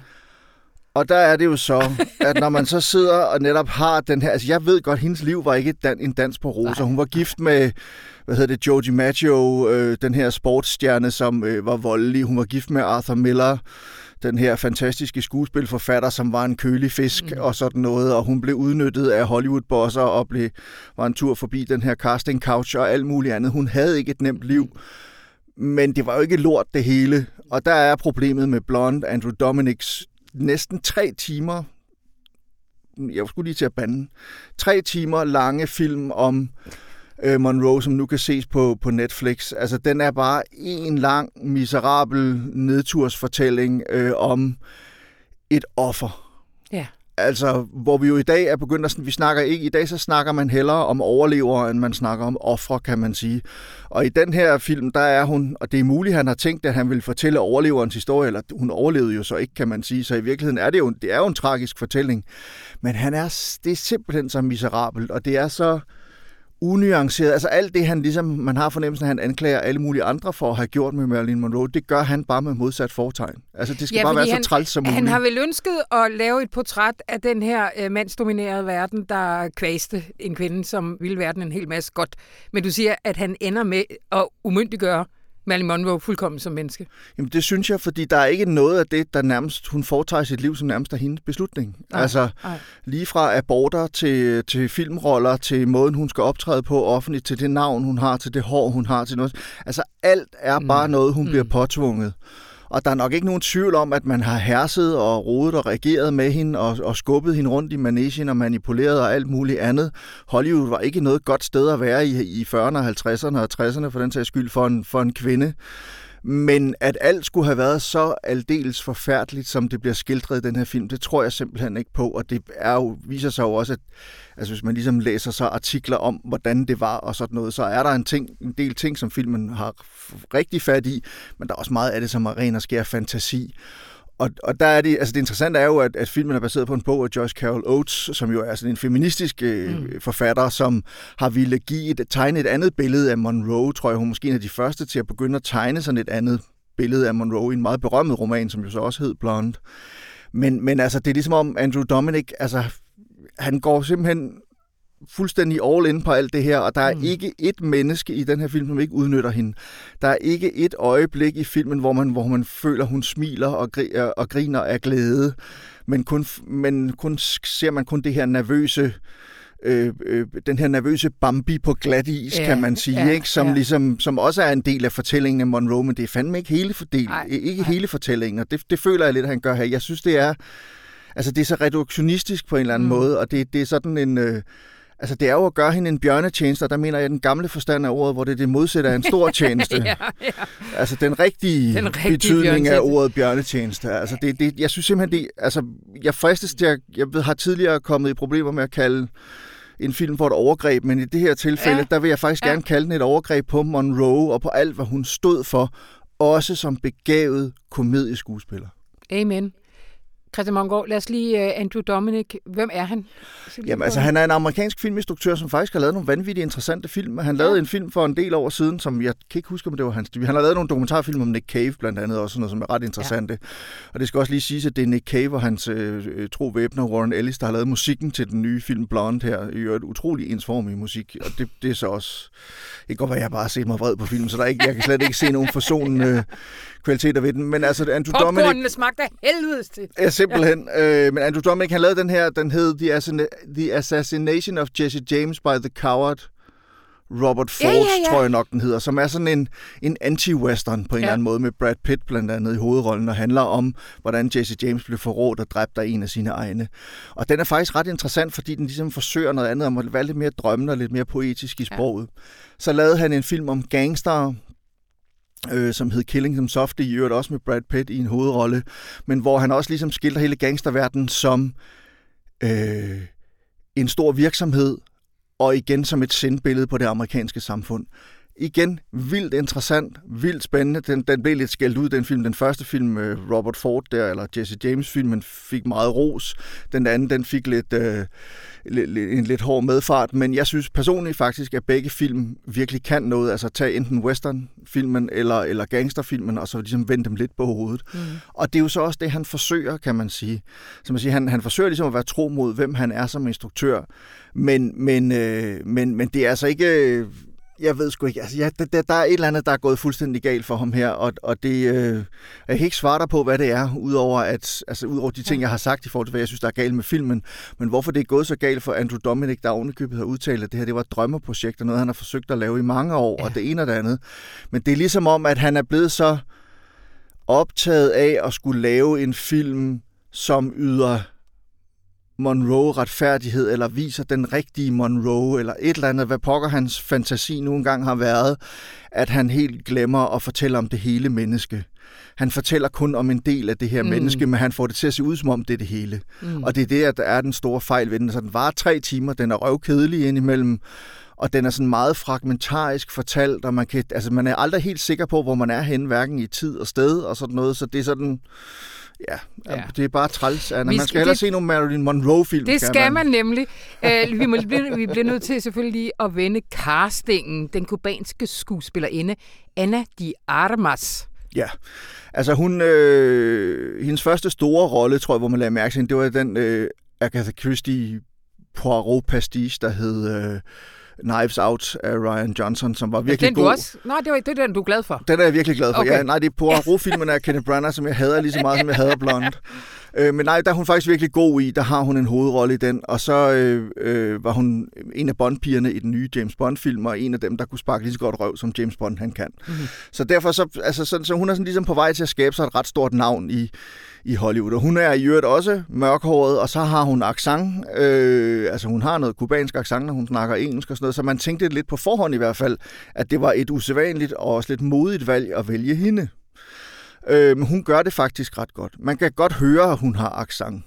Og der er det jo så, at når man så sidder og netop har den her... Altså, jeg ved godt, at hendes liv var ikke en dans på roser. Hun var gift med, hvad hedder det, Joe DiMaggio, øh, den her sportsstjerne, som øh, var voldelig. Hun var gift med Arthur Miller, den her fantastiske skuespilforfatter, som var en kølig fisk mm. og sådan noget, og hun blev udnyttet af Hollywood-bosser og blev, var en tur forbi den her casting couch og alt muligt andet. Hun havde ikke et nemt liv. Mm. Men det var jo ikke lort det hele. Og der er problemet med Blond, Andrew Dominics næsten tre timer, jeg skulle lige til at bande, tre timer lange film om øh, Monroe, som nu kan ses på, på Netflix. Altså, den er bare en lang, miserabel nedtursfortælling øh, om et offer. Altså, hvor vi jo i dag er begyndt at... Vi snakker ikke... I dag så snakker man hellere om overlevere, end man snakker om ofre, kan man sige. Og i den her film, der er hun... Og det er muligt, han har tænkt, at han vil fortælle overleverens historie, eller hun overlevede jo så ikke, kan man sige. Så i virkeligheden er det jo, det er jo en tragisk fortælling. Men han er... Det er simpelthen så miserabelt, og det er så unuanceret. Altså alt det, han ligesom, man har fornemmelsen, at han anklager alle mulige andre for at have gjort med Marilyn Monroe, det gør han bare med modsat fortegn. Altså det skal ja, bare være han, så træls som muligt. Han har vel ønsket at lave et portræt af den her øh, mandsdominerede verden, der kvæste en kvinde, som ville verden en hel masse godt. Men du siger, at han ender med at umyndiggøre Marilyn Monroe fuldkommen som menneske? Jamen det synes jeg, fordi der er ikke noget af det, der nærmest, hun foretager sit liv, som nærmest er hendes beslutning. Nej, altså nej. lige fra aborter til, til filmroller, til måden, hun skal optræde på offentligt, til det navn, hun har, til det hår, hun har, til noget. Altså alt er bare mm. noget, hun mm. bliver påtvunget. Og der er nok ikke nogen tvivl om, at man har herset og rodet og regeret med hende og, og skubbet hende rundt i manesien og manipuleret og alt muligt andet. Hollywood var ikke noget godt sted at være i, i 40'erne, 50'erne og 60'erne for den sags skyld for en, for en kvinde. Men at alt skulle have været så aldeles forfærdeligt, som det bliver skildret i den her film, det tror jeg simpelthen ikke på. Og det er jo, viser sig jo også, at altså hvis man ligesom læser så artikler om, hvordan det var og sådan noget, så er der en, ting, en del ting, som filmen har rigtig fat i, men der er også meget af det, som er ren og skær fantasi. Og, og der er det, altså det interessante er jo, at, at filmen er baseret på en bog af Joyce Carol Oates, som jo er sådan en feministisk øh, mm. forfatter, som har ville give et, tegne et andet billede af Monroe, tror jeg, hun måske en af de første til at begynde at tegne sådan et andet billede af Monroe i en meget berømmet roman, som jo så også hed Blonde. Men, men altså, det er ligesom om Andrew Dominic, altså, han går simpelthen fuldstændig all in på alt det her, og der er mm. ikke et menneske i den her film, som ikke udnytter hende. Der er ikke et øjeblik i filmen, hvor man, hvor man føler, hun smiler og, gri- og griner af glæde, men kun, men kun ser man kun det her nervøse øh, øh, den her nervøse Bambi på glat is, Ja, kan man sige, ja, ikke? Som, ja. ligesom, som også er en del af fortællingen af Monroe, men det er fandme ikke hele, fordel, Nej, ikke nej. hele fortællingen, og det, det føler jeg lidt, at han gør her. Jeg synes, det er, altså, det er så reduktionistisk på en eller anden mm. måde, og det, det er sådan en... Øh, Altså, det er jo at gøre hende en bjørnetjeneste, og der mener jeg den gamle forstand af ordet, hvor det er det modsatte af en stor tjeneste. ja, ja. Altså den rigtige, Den rigtige betydning af ordet bjørnetjeneste. Altså det, det, jeg synes simpelthen, det, altså jeg fristes til at, jeg ved, har tidligere kommet i problemer med at kalde en film for et overgreb, men i det her tilfælde, Ja. der vil jeg faktisk ja. gerne kalde den et overgreb på Monroe og på alt, hvad hun stod for, også som begavet komedieskuespiller. Amen. Christian Mongård, lad os lige uh, Andrew Dominic. Hvem er han? Jamen altså, han er en amerikansk filminstruktør, som faktisk har lavet nogle vanvittigt interessante film. Han lavede Ja. en film for en del år siden, som jeg kan ikke huske, om det var hans. Han har lavet nogle dokumentarfilm om Nick Cave, blandt andet, også noget, som er ret interessante. Ja. Og det skal også lige siges, at det er Nick Cave og hans øh, øh, tro væbner, Warren Ellis, der har lavet musikken til den nye film Blonde her. I øvrigt utrolig ensformig musik, og det, det er så også... Det kan godt være, at jeg bare har set mig vred på filmen, så der er ikke, jeg kan slet ikke se nogen forsonende øh, kvaliteter ved den. Men altså, Andrew Dominic... Popcornene smagte af helvedes til. Ja, simpelthen. Ja. Øh, men Andrew Dominic, han lavede den her, den hed The, Assassin- The Assassination of Jesse James by the Coward Robert Ford, Ja, ja, ja. tror jeg nok, den hedder, som er sådan en, en anti-western på en Ja. ja. eller anden måde, med Brad Pitt blandt andet i hovedrollen, og handler om, hvordan Jesse James blev forrådt og dræbt af en af sine egne. Og den er faktisk ret interessant, fordi den ligesom forsøger noget andet, om at være lidt mere drømmende og lidt mere poetisk i Ja. sproget. Så lavede han en film om gangster, øh, som hed Killing Them Softly, i øvrigt også med Brad Pitt i en hovedrolle, men hvor han også ligesom skildrer hele gangsterverdenen som øh, en stor virksomhed, og igen som et sindbillede på det amerikanske samfund. Igen, vildt interessant, vildt spændende. Den, den blev lidt skældt ud, den film. Den første film med Robert Ford der, eller Jesse James-filmen, fik meget ros. Den anden, den fik lidt, øh, lidt, en lidt hård medfart. Men jeg synes personligt faktisk, at begge film virkelig kan noget. Altså tage enten western-filmen eller, eller gangsterfilmen, og så ligesom vende dem lidt på hovedet. Mm. Og det er jo så også det, han forsøger, kan man sige. Så man siger, han, han forsøger ligesom at være tro mod, hvem han er som instruktør. Men, men, øh, men, men det er altså ikke... øh, Jeg ved sgu ikke. Altså, ja, der, der, der er et eller andet, der er gået fuldstændig galt for ham her, og, og det, øh, jeg kan ikke svare dig på, hvad det er, udover, at, altså, udover de ting, jeg har sagt i forhold til, hvad jeg synes, der er galt med filmen. Men hvorfor det er gået så galt for Andrew Dominic, der ovenikøbet har udtalt, at det her det var et drømmeprojekt, og noget, han har forsøgt at lave i mange år, Ja. ja. og det ene og det andet. Men det er ligesom om, at han er blevet så optaget af at skulle lave en film, som yder Monroe retfærdighed, eller viser den rigtige Monroe, eller et eller andet, hvad pokker hans fantasi nu engang har været, at han helt glemmer at fortælle om det hele menneske. Han fortæller kun om en del af det her Mm. mm. menneske, men han får det til at se ud, som om det er det hele. Mm. Og det er det, at der er den store fejl ved den. Så den varer tre timer, den er røvkedelig indimellem, og den er sådan meget fragmentarisk fortalt, og man, kan, altså man er aldrig helt sikker på, hvor man er henne, hverken i tid og sted og sådan noget. Så det er sådan, ja, Ja. det er bare træls, Anna. Man skal- hellere det- se nogle Marilyn Monroe-film. Det skal man nemlig. Uh, vi, må, vi bliver nødt til selvfølgelig at vende castingen. Den kubanske skuespillerinde Anna de Armas. Ja, altså hun, øh, hendes første store rolle, tror jeg, hvor man lagde mærke til det var den øh, Agatha Christie Poirot pastiche, der hed øh, Knives Out af Ryan Johnson, som var virkelig den, du god. også? Nå, det, var, det er den, du er glad for. Den er jeg virkelig glad for. Okay. Ja, nej, det er Poirot-filmen af Kenneth Branagh, som jeg hader lige så meget, som jeg hader Blonde. Øh, men nej, der er hun faktisk virkelig god i. Der har hun en hovedrolle i den. Og så øh, øh, var hun en af Bond-pigerne i den nye James Bond-film, og en af dem, der kunne sparke lige så godt røv, som James Bond han kan. Mhm. Så derfor så, altså, så, så hun er sådan ligesom på vej til at skabe sig et ret stort navn i, i Hollywood. Og hun er i øvrigt også mørkhåret, og så har hun accent. Øh, altså hun har noget kubansk accent, når hun snakker engelsk og sådan noget. Så man tænkte lidt på forhånd i hvert fald, at det var et usædvanligt og også lidt modigt valg at vælge hende. Øh, hun gør det faktisk ret godt. Man kan godt høre, at hun har accent.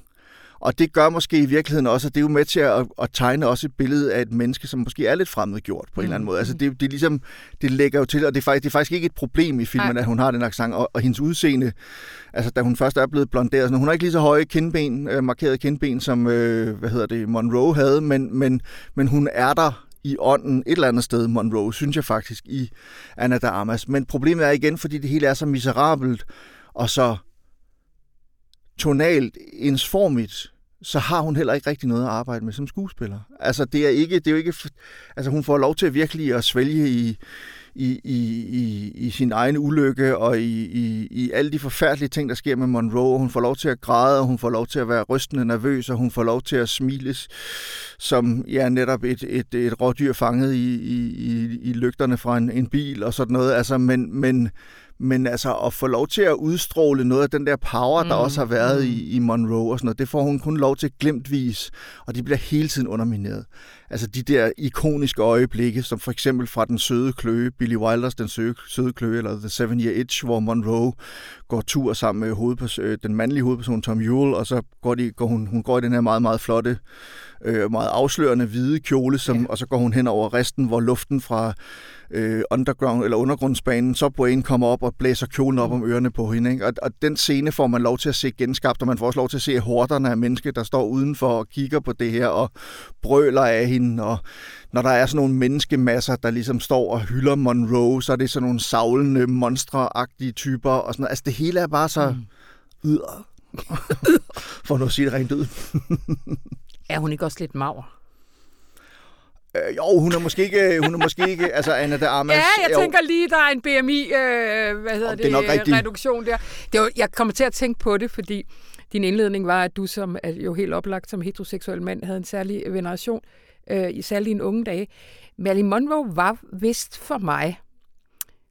Og det gør måske i virkeligheden også, at det er jo med til at, at tegne også et billede af et menneske, som måske er lidt fremmedgjort på en eller anden måde. Altså det, det er ligesom, det lægger jo til, og det er faktisk, det er faktisk ikke et problem i filmen, Nej. at hun har den accent, og, og hendes udseende, altså da hun først er blevet blonderet, sådan, hun har ikke lige så høje kindben, øh, markerede kindben, som, øh, hvad hedder det, Monroe havde, men, men, men hun er der i ånden et eller andet sted, Monroe, synes jeg faktisk, i Anna de Armas. Men problemet er igen, fordi det hele er så miserabelt, og så tonalt ensformigt, så har hun heller ikke rigtig noget at arbejde med som skuespiller. Altså, det er, ikke, det er jo ikke... Altså, hun får lov til at virkelig at svælge i, i, i, i, i sin egen ulykke og i, i, i alle de forfærdelige ting, der sker med Monroe. Hun får lov til at græde, og hun får lov til at være rystende nervøs, og hun får lov til at smiles som ja, netop et, et, et rådyr fanget i, i, i i lygterne fra en, en bil og sådan noget. Altså, men, men, men altså at få lov til at udstråle noget af den der power, mm. der også har været i, i Monroe og sådan noget, det får hun kun lov til glemtvis, og det bliver hele tiden undermineret. Altså de der ikoniske øjeblikke, som for eksempel fra Den Søde Kløe, Billy Wilders Den Søde, søde Kløe, eller The Seven Year Itch, hvor Monroe går tur sammen med hovedperson, øh, den mandlige hovedperson Tom Yule, og så går, de, går hun, hun går i den her meget, meget flotte øh, meget afslørende hvide kjole, som, ja. og så går hun hen over resten, hvor luften fra øh, underground eller undergrundsbanen Subwayen kommer op og blæser kjolen op om ørerne på hende. Ikke? Og, og den scene får man lov til at se genskabt, og man får også lov til at se horderne af mennesker, der står udenfor og kigger på det her og brøler af hende. Og når der er sådan nogle menneskemasser, der ligesom står og hylder Monroe, så er det sådan nogle savlende, monstre-agtige typer. Og sådan noget. Altså det hele er bare så... Mm. For nu at sige det rent ud. er hun ikke også lidt mager? Øh, jo, hun er måske ikke, hun er måske ikke, altså Anna de Armas. Ja, jeg jo. tænker lige, der er en BMI, øh, hvad hedder det, det nok rigtig... reduktion der. Det var, jeg kommer til at tænke på det, fordi din indledning var, at du som er jo helt oplagt som heteroseksuel mand havde en særlig veneration, øh, i særlig en unge dage. Marilyn Monroe var vist for mig,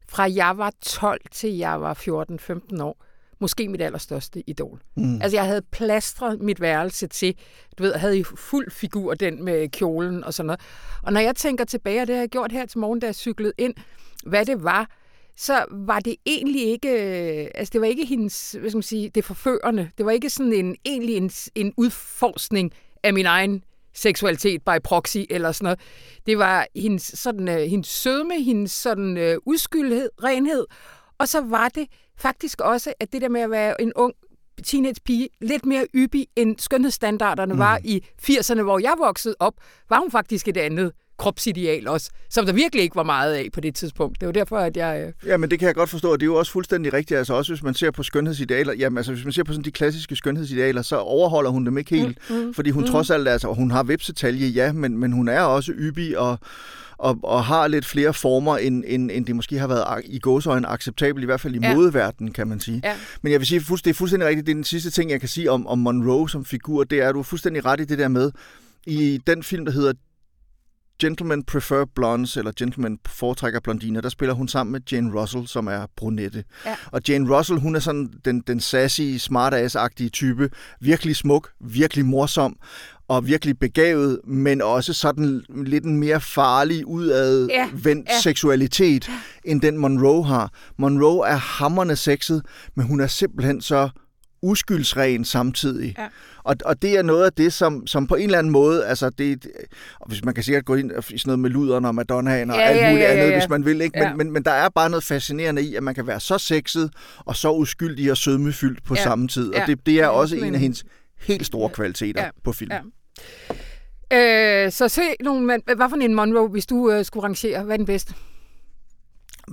fra jeg var 12 til jeg var 14-15 år, måske mit allerstørste idol. Mm. Altså, jeg havde plastret mit værelse til, du ved, havde i fuld figur den med kjolen og sådan noget. Og når jeg tænker tilbage, og det har jeg gjort her til morgen, da jeg cyklede ind, hvad det var, så var det egentlig ikke, altså det var ikke hendes, hvad skal man sige, det forførende. Det var ikke sådan en, egentlig en, en udforskning af min egen seksualitet by proxy eller sådan noget. Det var hendes, sådan, uh, hendes sødme, hendes sådan, uh, uskyldhed, renhed, og så var det faktisk også, at det der med at være en ung teenage-pige, lidt mere yppig end skønhedsstandarderne mm. var i 80'erne, hvor jeg voksede op, var hun faktisk et andet kropsideal også, som der virkelig ikke var meget af på det tidspunkt. Det var derfor, at jeg... Øh... Ja, men det kan jeg godt forstå, og det er jo også fuldstændig rigtigt. Altså også hvis man ser på skønhedsidealer, jamen altså hvis man ser på sådan de klassiske skønhedsidealer, så overholder hun dem ikke helt, mm, mm, fordi hun mm. trods alt, altså hun har vipsetalje, ja, men, men hun er også yppig og og, og har lidt flere former, end, end, end det måske har været i gåsøjne acceptabelt, i hvert fald i ja. modeverdenen, kan man sige. Ja. Men jeg vil sige, det er fuldstændig rigtigt, det er den sidste ting, jeg kan sige om, om Monroe som figur, det er, at du er fuldstændig ret i det der med, i den film, der hedder Gentlemen Prefer Blondes, eller Gentlemen foretrækker blondiner, der spiller hun sammen med Jane Russell, som er brunette. Ja. Og Jane Russell, hun er sådan den, den sassy, smartass-agtige type. Virkelig smuk, virkelig morsom og virkelig begavet, men også sådan lidt en mere farlig, udadvendt ja, ja. seksualitet, end den Monroe har. Monroe er hammerne sexet, men hun er simpelthen så uskyldsren samtidig. Ja. Og, og det er noget af det, som, som på en eller anden måde, altså det, hvis man kan sikkert gå ind i sådan noget med luderne og Madonnaen og ja, alt muligt ja, ja, ja, andet, hvis man vil, ikke? Men, ja. men, men der er bare noget fascinerende i, at man kan være så sexet og så uskyldig og sødmefyldt på ja. samme tid. Og det, det er også en af hendes helt store kvaliteter ja. på film. Ja. Øh, så se nogle, hvad for en Monroe, hvis du øh, skulle rangere, hvad er den bedste?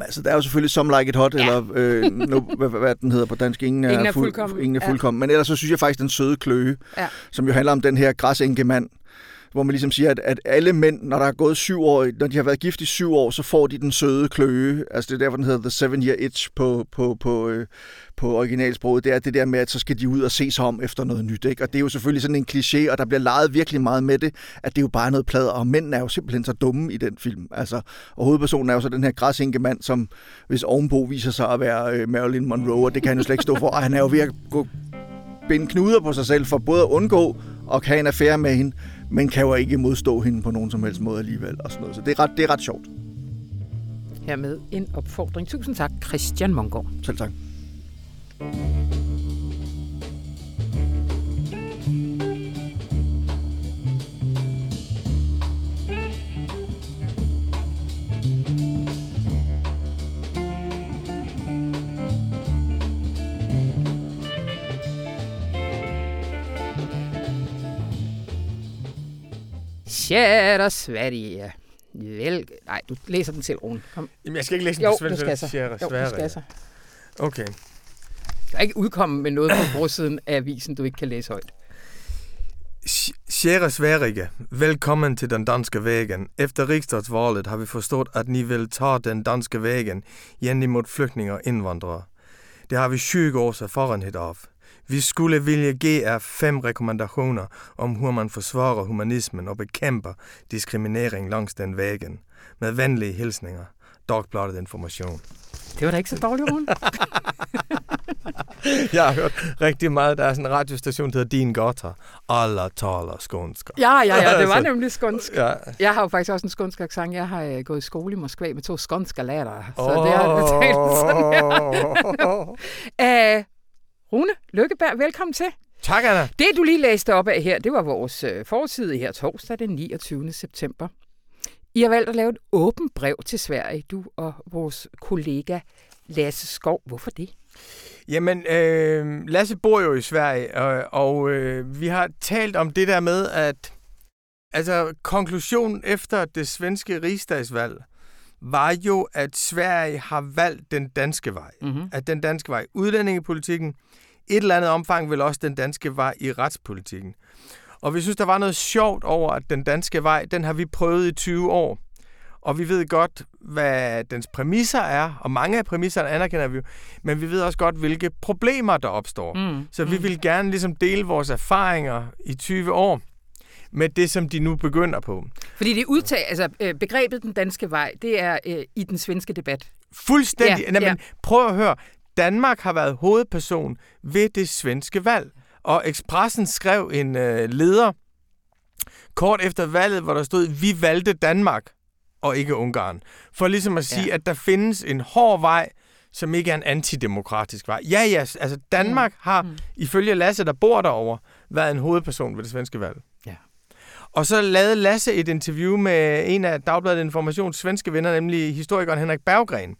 Altså, der er jo selvfølgelig Some Like It Hot, ja. eller øh, no, hvad, hvad den hedder på dansk, ingen er, ingen er fuldkommen. Ingen er fuldkommen. Ja. Men ellers så synes jeg faktisk, den søde kløe, ja. som jo handler om den her græsenkemand, hvor man ligesom siger, at, at alle mænd, når der er gået syv år, når de har været gift i syv år, så får de den søde kløe. Altså det er derfor, den hedder The Seven Year Itch på, på, på, øh, på originalsproget. Det er det der med, at så skal de ud og se sig om efter noget nyt. Ikke? Og det er jo selvfølgelig sådan en kliché, og der bliver leget virkelig meget med det, at det er jo bare noget plader, og mændene er jo simpelthen så dumme i den film. Altså, og hovedpersonen er jo så den her græsinke mand, som hvis ovenpå viser sig at være øh, Marilyn Monroe, og det kan han jo slet ikke stå for, og han er jo ved at gå binde knuder på sig selv for både at undgå og have en affære med hende, men kan jo ikke modstå hende på nogen som helst måde alligevel. Og sådan noget. Så det er, ret, det er ret sjovt. Hermed en opfordring. Tusind tak, Christian Mongård. Selv tak. Kära Sverige. Vel... Nej, du læser den til, Rune. Kom. Jamen, jeg skal ikke læse den på svensk. Jo, skal så. Jo, du skal så. Okay. Der er ikke udkommet med noget på forsiden af avisen, du ikke kan læse højt. Kære Sverige, velkommen til den danske vägen. Efter riksdagsvalet har vi forstået, at ni vil tage den danske vägen gennemot flygtninge og indvandrere. Det har vi 20 års erfarenhed af. Vi skulle vilje give jer fem rekommendationer om, hvor man forsvarer humanismen og bekæmper diskriminering langs den vægen. Med venlige hilsninger. Dagbladet Information. Det var da ikke så dårligt, Rune. Jeg har hørt rigtig meget. Der er sådan en radiostation, der hedder Din Gata. Alla taler skånska. Ja, ja, ja, det var nemlig skånsk. Ja. Jeg har jo faktisk også en skånsk accent. Jeg har øh, gået i skole i Moskva med to skånske lærere. Så det har jeg talt sådan her. Uh, Rune Lykkeberg, velkommen til. tak, Anna. Det, du lige læste op af her, det var vores øh, forside her torsdag den 29. september. I har valgt at lave et åbent brev til Sverige, du og vores kollega Lasse Skov. Hvorfor det? Jamen, øh, Lasse bor jo i Sverige, og, og øh, vi har talt om det der med, at altså, konklusionen efter det svenske rigsdagsvalg var jo, at Sverige har valgt den danske vej. Mm-hmm. At den danske vej i udlændingepolitikken, et eller andet omfang vil også den danske vej i retspolitikken. Og vi synes, der var noget sjovt over, at den danske vej, den har vi prøvet i 20 år. Og vi ved godt, hvad dens præmisser er, og mange af præmisserne anerkender vi jo, men vi ved også godt, hvilke problemer der opstår. Mm. Så vi vil gerne ligesom dele vores erfaringer i 20 år med det, som de nu begynder på. Fordi det udtag, altså øh, begrebet den danske vej, det er øh, i den svenske debat. Fuldstændig. Ja, Ja, Jamen, ja. Prøv at høre. Danmark har været hovedperson ved det svenske valg. Og Expressen skrev en øh, leder kort efter valget, hvor der stod, vi valgte Danmark og ikke Ungarn. For ligesom at sige, Ja. at der findes en hård vej, som ikke er en antidemokratisk vej. Ja, ja, altså Danmark mm. har, mm. ifølge Lasse, der bor derovre, været en hovedperson ved det svenske valg. Og så lavede Lasse et interview med en af Dagbladet Informations svenske venner, nemlig historikeren Henrik Berggren.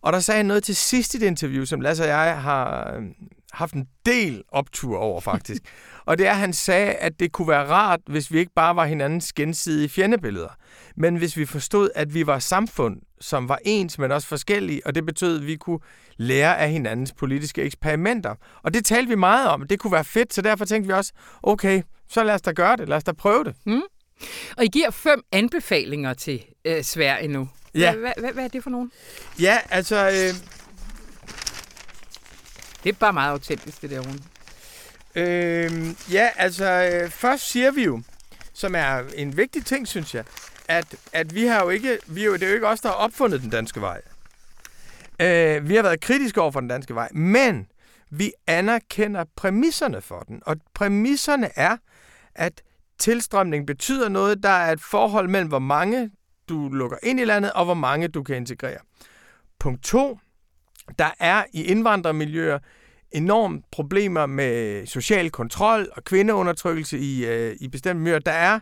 Og der sagde han noget til sidst i det interview, som Lasse og jeg har øh, haft en del optur over, faktisk. og det er, at han sagde, at det kunne være rart, hvis vi ikke bare var hinandens gensidige fjendebilleder, men hvis vi forstod, at vi var samfund, som var ens, men også forskellige, og det betød, at vi kunne lære af hinandens politiske eksperimenter. Og det talte vi meget om. Det kunne være fedt, så derfor tænkte vi også, okay, så lad os da gøre det. Lad os da prøve det. Og I giver fem anbefalinger til øh, Sverige nu. Ja. Hvad, hvad, hvad er det for nogen? Ja, altså... Øh, Det er bare meget autentisk, det der, Rune. Øh, ja, altså øh, først siger vi jo, som er en vigtig ting, synes jeg, at, at vi har jo ikke, vi er jo, det er jo ikke os, der har opfundet den danske vej. Øh, vi har været kritiske over for den danske vej, men vi anerkender præmisserne for den. Og præmisserne er, at tilstrømning betyder noget. Der er et forhold mellem, hvor mange du lukker ind i landet, og hvor mange du kan integrere. Punkt 2. der er i indvandrermiljøer enormt problemer med social kontrol og kvindeundertrykkelse i, øh, i bestemte miljøer. Der er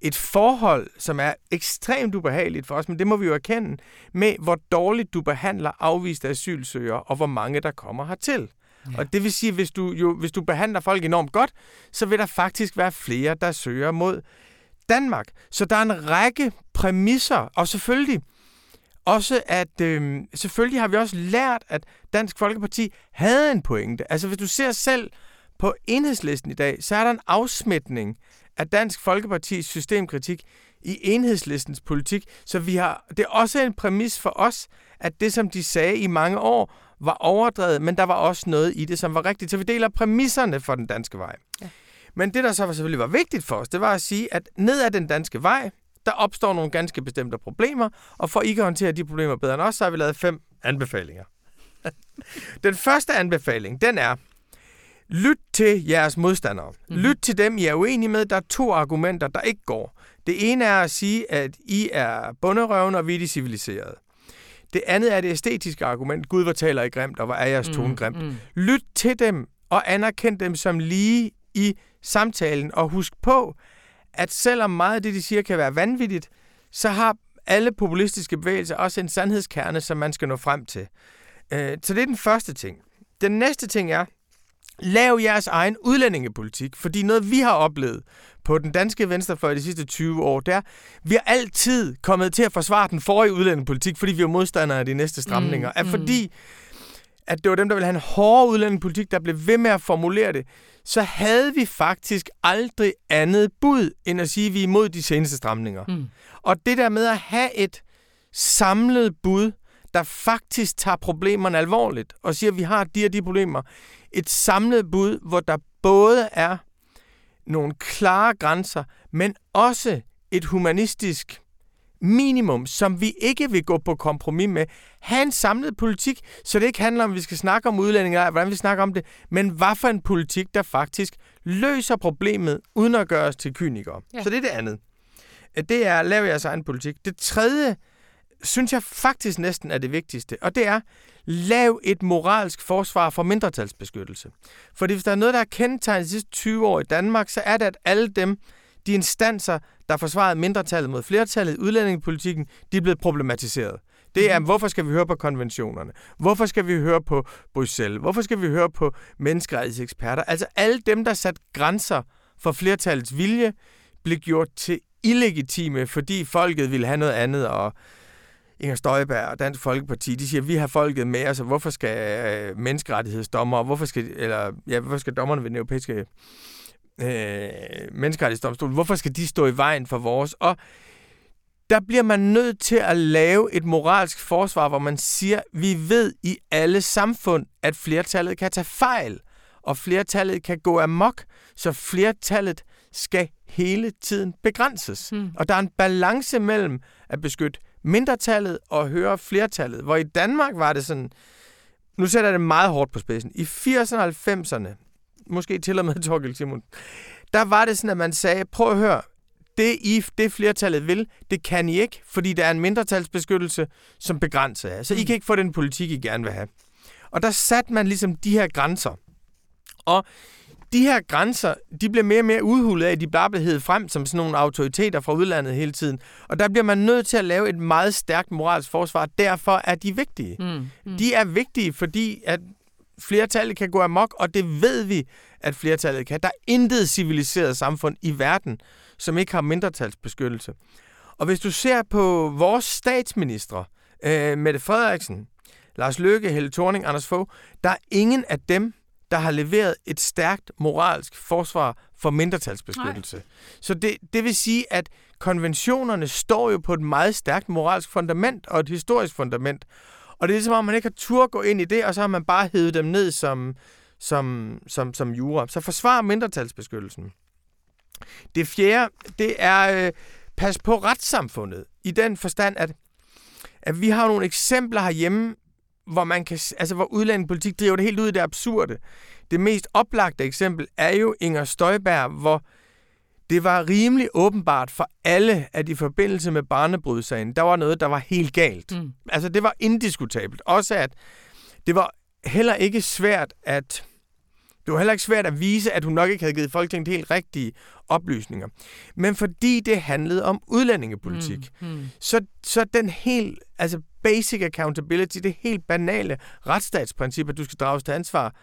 et forhold, som er ekstremt ubehageligt for os, men det må vi jo erkende, med hvor dårligt du behandler afviste asylsøgere, og hvor mange der kommer hertil. Ja. Og det vil sige, hvis du, jo, hvis du behandler folk enormt godt, så vil der faktisk være flere, der søger mod Danmark. Så der er en række præmisser, og selvfølgelig også, at øh, selvfølgelig har vi også lært, at Dansk Folkeparti havde en pointe. Altså, hvis du ser selv på enhedslisten i dag, så er der en afsmitning af Dansk Folkepartis systemkritik i enhedslistens politik. Så vi har, det er også en præmis for os, at det, som de sagde i mange år, var overdrevet, men der var også noget i det, som var rigtigt. Så vi deler præmisserne for den danske vej. Ja. Men det, der så selvfølgelig var vigtigt for os, det var at sige, at ned ad den danske vej, der opstår nogle ganske bestemte problemer, og for ikke at håndtere de problemer bedre end os, så har vi lavet fem anbefalinger. den første anbefaling, den er, lyt til jeres modstandere. Mm-hmm. Lyt til dem, I er uenige med. Der er to argumenter, der ikke går. Det ene er at sige, at I er bunderøvende, og vi er de civiliserede. Det andet er det æstetiske argument. Gud, hvor taler I grimt, og hvor er jeres tone grimt. mm. Lyt til dem, og anerkend dem som lige i samtalen, og husk på, at selvom meget af det, de siger, kan være vanvittigt, så har alle populistiske bevægelser også en sandhedskerne, som man skal nå frem til. Øh, Så det er den første ting. Den næste ting er, lav jeres egen udlændingepolitik, fordi noget vi har oplevet på den danske venstrefløj de sidste 20 år, det er, vi har altid kommet til at forsvare den forrige udlændingepolitik, fordi vi er modstandere af de næste stramninger. Mm, Mm, mm. Fordi at det var dem, der ville have en hårdere udlændingepolitik, der blev ved med at formulere det, så havde vi faktisk aldrig andet bud, end at sige, at vi er imod de seneste stramninger. Mm. Og det der med at have et samlet bud, der faktisk tager problemerne alvorligt, og siger, at vi har de og de problemer. Et samlet bud, hvor der både er nogle klare grænser, men også et humanistisk minimum, som vi ikke vil gå på kompromis med. Ha' en samlet politik, så det ikke handler om, at vi skal snakke om udlændinge, eller hvordan vi snakker om det, men hvad for en politik, der faktisk løser problemet, uden at gøre os til kynikere. Ja. Så det er det andet. Det er at lave jeres egen politik. Det tredje, synes jeg faktisk næsten er det vigtigste, og det er, lav et moralsk forsvar for mindretalsbeskyttelse. Fordi hvis der er noget, der er kendetegnet de sidste 20 år i Danmark, så er det, at alle dem, de instanser, der forsvarede mindretallet mod flertallet i udlændingepolitikken, de er blevet problematiseret. Det er, mhm. hvorfor skal vi høre på konventionerne? Hvorfor skal vi høre på Bruxelles? Hvorfor skal vi høre på menneskerettighedseksperter? Altså alle dem, der sat grænser for flertallets vilje, blev gjort til illegitime, fordi folket ville have noget andet, og Inger Støjberg og Dansk Folkeparti, de siger, at vi har folket med os, og hvorfor skal øh, menneskerettighedsdommer, hvorfor skal, eller, ja, hvorfor skal dommerne ved den europæiske øh, menneskerettighedsdomstol, hvorfor skal de stå i vejen for vores? Og der bliver man nødt til at lave et moralsk forsvar, hvor man siger, vi ved i alle samfund, at flertallet kan tage fejl, og flertallet kan gå amok, så flertallet skal hele tiden begrænses. Mm. Og der er en balance mellem at beskytte mindretallet og høre flertallet. Hvor i Danmark var det sådan, nu sætter jeg det meget hårdt på spidsen, i 80'erne og 90'erne, måske til og med Torgild Simon, der var det sådan, at man sagde, prøv at høre, det, I, det flertallet vil, det kan I ikke, fordi der er en mindretalsbeskyttelse, som begrænser jer. Så I mm. kan ikke få den politik, I gerne vil have. Og der satte man ligesom de her grænser. Og de her grænser, de bliver mere og mere udhulet af, at de bare bliver heddet frem som sådan nogle autoriteter fra udlandet hele tiden. Og der bliver man nødt til at lave et meget stærkt moralsk forsvar. Derfor er de vigtige. Mm, mm. De er vigtige, fordi at flertallet kan gå amok, og det ved vi, at flertallet kan. Der er intet civiliseret samfund i verden, som ikke har mindretalsbeskyttelse. Og hvis du ser på vores statsministre, øh, Mette Frederiksen, Lars Løkke, Helle Thorning, Anders Fogh, der er ingen af dem, der har leveret et stærkt moralsk forsvar for mindretalsbeskyttelse. Nej. Så det, det vil sige, at konventionerne står jo på et meget stærkt moralsk fundament og et historisk fundament. Og det er ligesom om, man ikke har tur gå ind i det, og så har man bare hævet dem ned som, som, som, som jura. Så forsvar mindretalsbeskyttelsen. Det fjerde, det er øh, pas på retssamfundet. I den forstand, at, at vi har nogle eksempler herhjemme hvor man kan, altså hvor udlændingepolitik driver det helt ud i det absurde. Det mest oplagte eksempel er jo Inger Støjberg, hvor det var rimelig åbenbart for alle, at i forbindelse med barnebrydsagen, der var noget, der var helt galt. Mm. Altså det var indiskutabelt. Også at det var heller ikke svært at det var heller ikke svært at vise, at hun nok ikke havde givet Folketinget helt rigtige oplysninger. Men fordi det handlede om udlændingepolitik, mm, mm. Så, så den helt, altså basic accountability, det helt banale retsstatsprincip, at du skal drages til ansvar,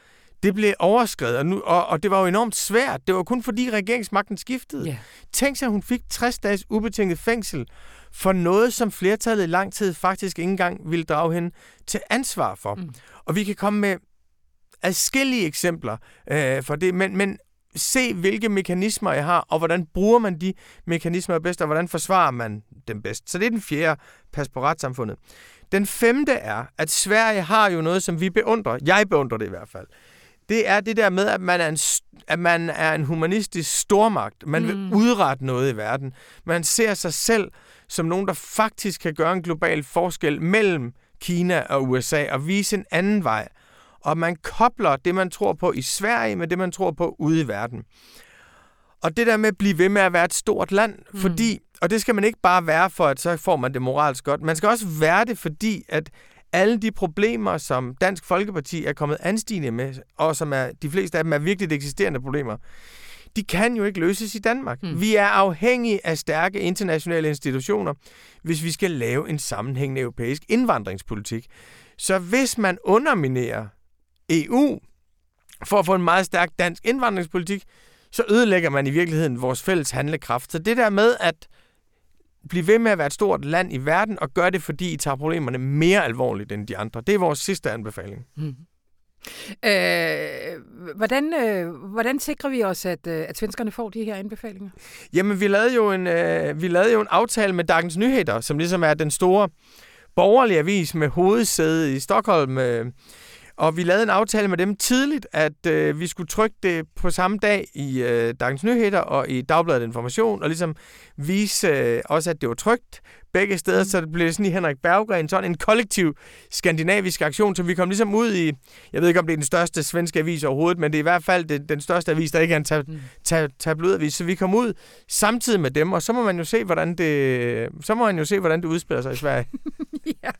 det blev overskrevet, og, nu, og, og det var jo enormt svært. Det var kun fordi regeringsmagten skiftede. Yeah. Tænk sig, at hun fik 60 dages ubetinget fængsel for noget, som flertallet i lang tid faktisk ikke engang ville drage hende til ansvar for. Mm. Og vi kan komme med adskillige eksempler øh, for det, men, men se, hvilke mekanismer jeg har, og hvordan bruger man de mekanismer bedst, og hvordan forsvarer man dem bedst. Så det er den fjerde, pas på retssamfundet. Den femte er, at Sverige har jo noget, som vi beundrer. Jeg beundrer det i hvert fald. Det er det der med, at man er en, at man er en humanistisk stormagt. Man vil mm. udrette noget i verden. Man ser sig selv som nogen, der faktisk kan gøre en global forskel mellem Kina og USA og vise en anden vej og man kobler det, man tror på i Sverige, med det, man tror på ude i verden. Og det der med at blive ved med at være et stort land, mm. fordi, og det skal man ikke bare være for, at så får man det moralsk godt, man skal også være det, fordi at alle de problemer, som Dansk Folkeparti er kommet anstigende med, og som er de fleste af dem er virkelig eksisterende problemer, de kan jo ikke løses i Danmark. Mm. Vi er afhængige af stærke internationale institutioner, hvis vi skal lave en sammenhængende europæisk indvandringspolitik. Så hvis man underminerer EU for at få en meget stærk dansk indvandringspolitik, så ødelægger man i virkeligheden vores fælles handlekraft. Så det der med at blive ved med at være et stort land i verden, og gøre det, fordi I tager problemerne mere alvorligt end de andre, det er vores sidste anbefaling. Mm. Øh, hvordan, øh, hvordan sikrer vi os, at, øh, at svenskerne får de her anbefalinger? Jamen, vi lavede jo en, øh, vi lavede jo en aftale med Dagens Nyheder, som ligesom er den store borgerlige avis med hovedsæde i Stockholm. Øh, og vi lavede en aftale med dem tidligt, at øh, vi skulle trykke det på samme dag i øh, Dagens Nyheder og i Dagbladet Information, og ligesom vise øh, også, at det var trygt begge steder, så det blev sådan i Henrik Berggren, sådan en kollektiv skandinavisk aktion, så vi kom ligesom ud i, jeg ved ikke, om det er den største svenske avis overhovedet, men det er i hvert fald det, den største avis, der ikke er en tab- mm. tab- tabloidavis, så vi kom ud samtidig med dem, og så må man jo se, hvordan det, så må man jo se, hvordan det udspiller sig i Sverige. ja.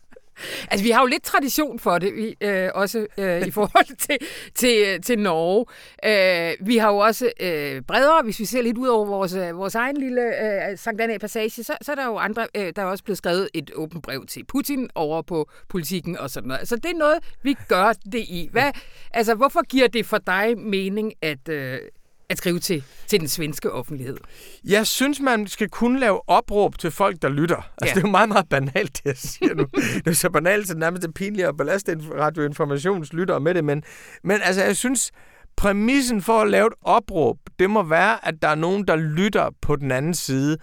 Altså, vi har jo lidt tradition for det, vi, øh, også øh, i forhold til, til, øh, til Norge. Øh, vi har jo også øh, bredere, hvis vi ser lidt ud over vores, øh, vores egen lille øh, Sankt Anna Passage, så, så er der jo andre, øh, der er også blevet skrevet et åbent brev til Putin over på politikken og sådan noget. Så det er noget, vi gør det i. Hvad, altså, hvorfor giver det for dig mening, at, øh, at skrive til, til den svenske offentlighed? Jeg synes, man skal kunne lave opråb til folk, der lytter. Altså, ja. det er jo meget, meget banalt, det jeg siger nu. det er så banalt, så det nærmest er pinligt at belaste radioinformationslyttere med det, men, men altså, jeg synes, præmissen for at lave et opråb, det må være, at der er nogen, der lytter på den anden side.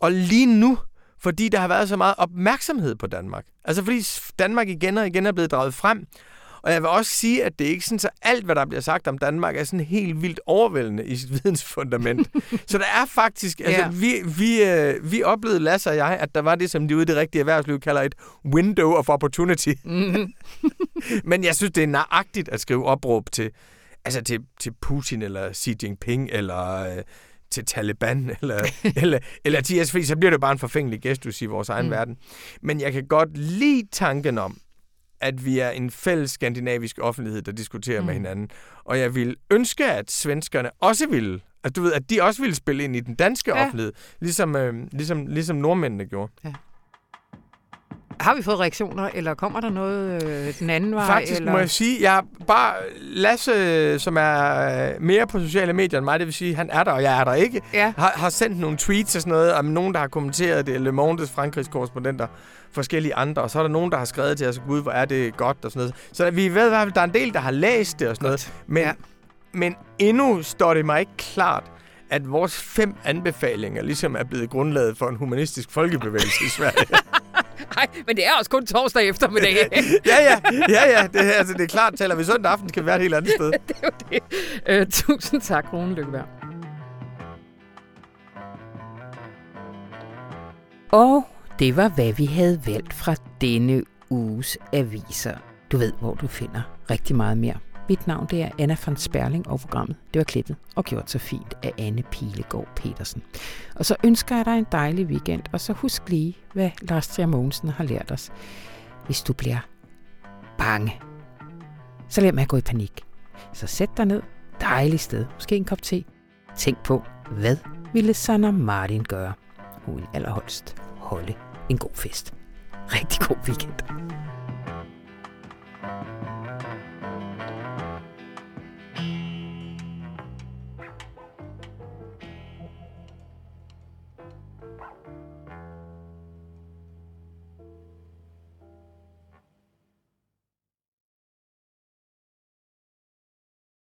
Og lige nu, fordi der har været så meget opmærksomhed på Danmark. Altså fordi Danmark igen og igen er blevet draget frem, og jeg vil også sige, at det er ikke sådan, så alt, hvad der bliver sagt om Danmark, er sådan helt vildt overvældende i sit vidensfundament. så der er faktisk, altså ja. vi, vi, øh, vi oplevede, Lasse og jeg, at der var det, som de ude i det rigtige erhvervsliv kalder et window of opportunity. Mm. Men jeg synes, det er nøjagtigt at skrive opråb til, altså til, til Putin eller Xi Jinping eller... Øh, til Taliban eller, eller, eller TSV, så bliver det bare en forfængelig gestus i vores egen mm. verden. Men jeg kan godt lide tanken om, at vi er en fælles skandinavisk offentlighed, der diskuterer mm. med hinanden. Og jeg vil ønske, at svenskerne også ville, at du ved, at de også ville spille ind i den danske ja. offentlighed, ligesom, øh, ligesom, ligesom nordmændene gjorde. Ja. Har vi fået reaktioner, eller kommer der noget øh, den anden vej? Faktisk eller? må jeg sige, jeg bare Lasse, som er mere på sociale medier end mig, det vil sige, han er der, og jeg er der ikke, ja. har, har sendt nogle tweets og sådan noget, om nogen, der har kommenteret det, Le Mondes Frankrigs korrespondenter, forskellige andre, og så er der nogen, der har skrevet til os, gud, hvor er det godt, og sådan noget. Så vi ved i hvert fald, der er en del, der har læst det og sådan noget. Men, ja. men endnu står det mig ikke klart, at vores fem anbefalinger ligesom er blevet grundlaget for en humanistisk folkebevægelse i Sverige. Nej, men det er også kun torsdag eftermiddag. ja, ja, ja, ja. Det, altså, det er klart, taler vi søndag aften, skal vi være et helt andet sted. det er jo det. Uh, tusind tak, Rune Lykkeberg. Og det var, hvad vi havde valgt fra denne uges aviser. Du ved, hvor du finder rigtig meget mere. Mit navn det er Anna von Sperling, og programmet det var klippet og gjort så fint af Anne Pilegaard Petersen. Og så ønsker jeg dig en dejlig weekend, og så husk lige, hvad Lars Trier Mogensen har lært os. Hvis du bliver bange, så lad mig gå i panik. Så sæt dig ned, dejligt sted, måske en kop te. Tænk på, hvad ville Sanna Martin gøre? Hun vil allerhøjst holde en god fest. Rigtig god weekend.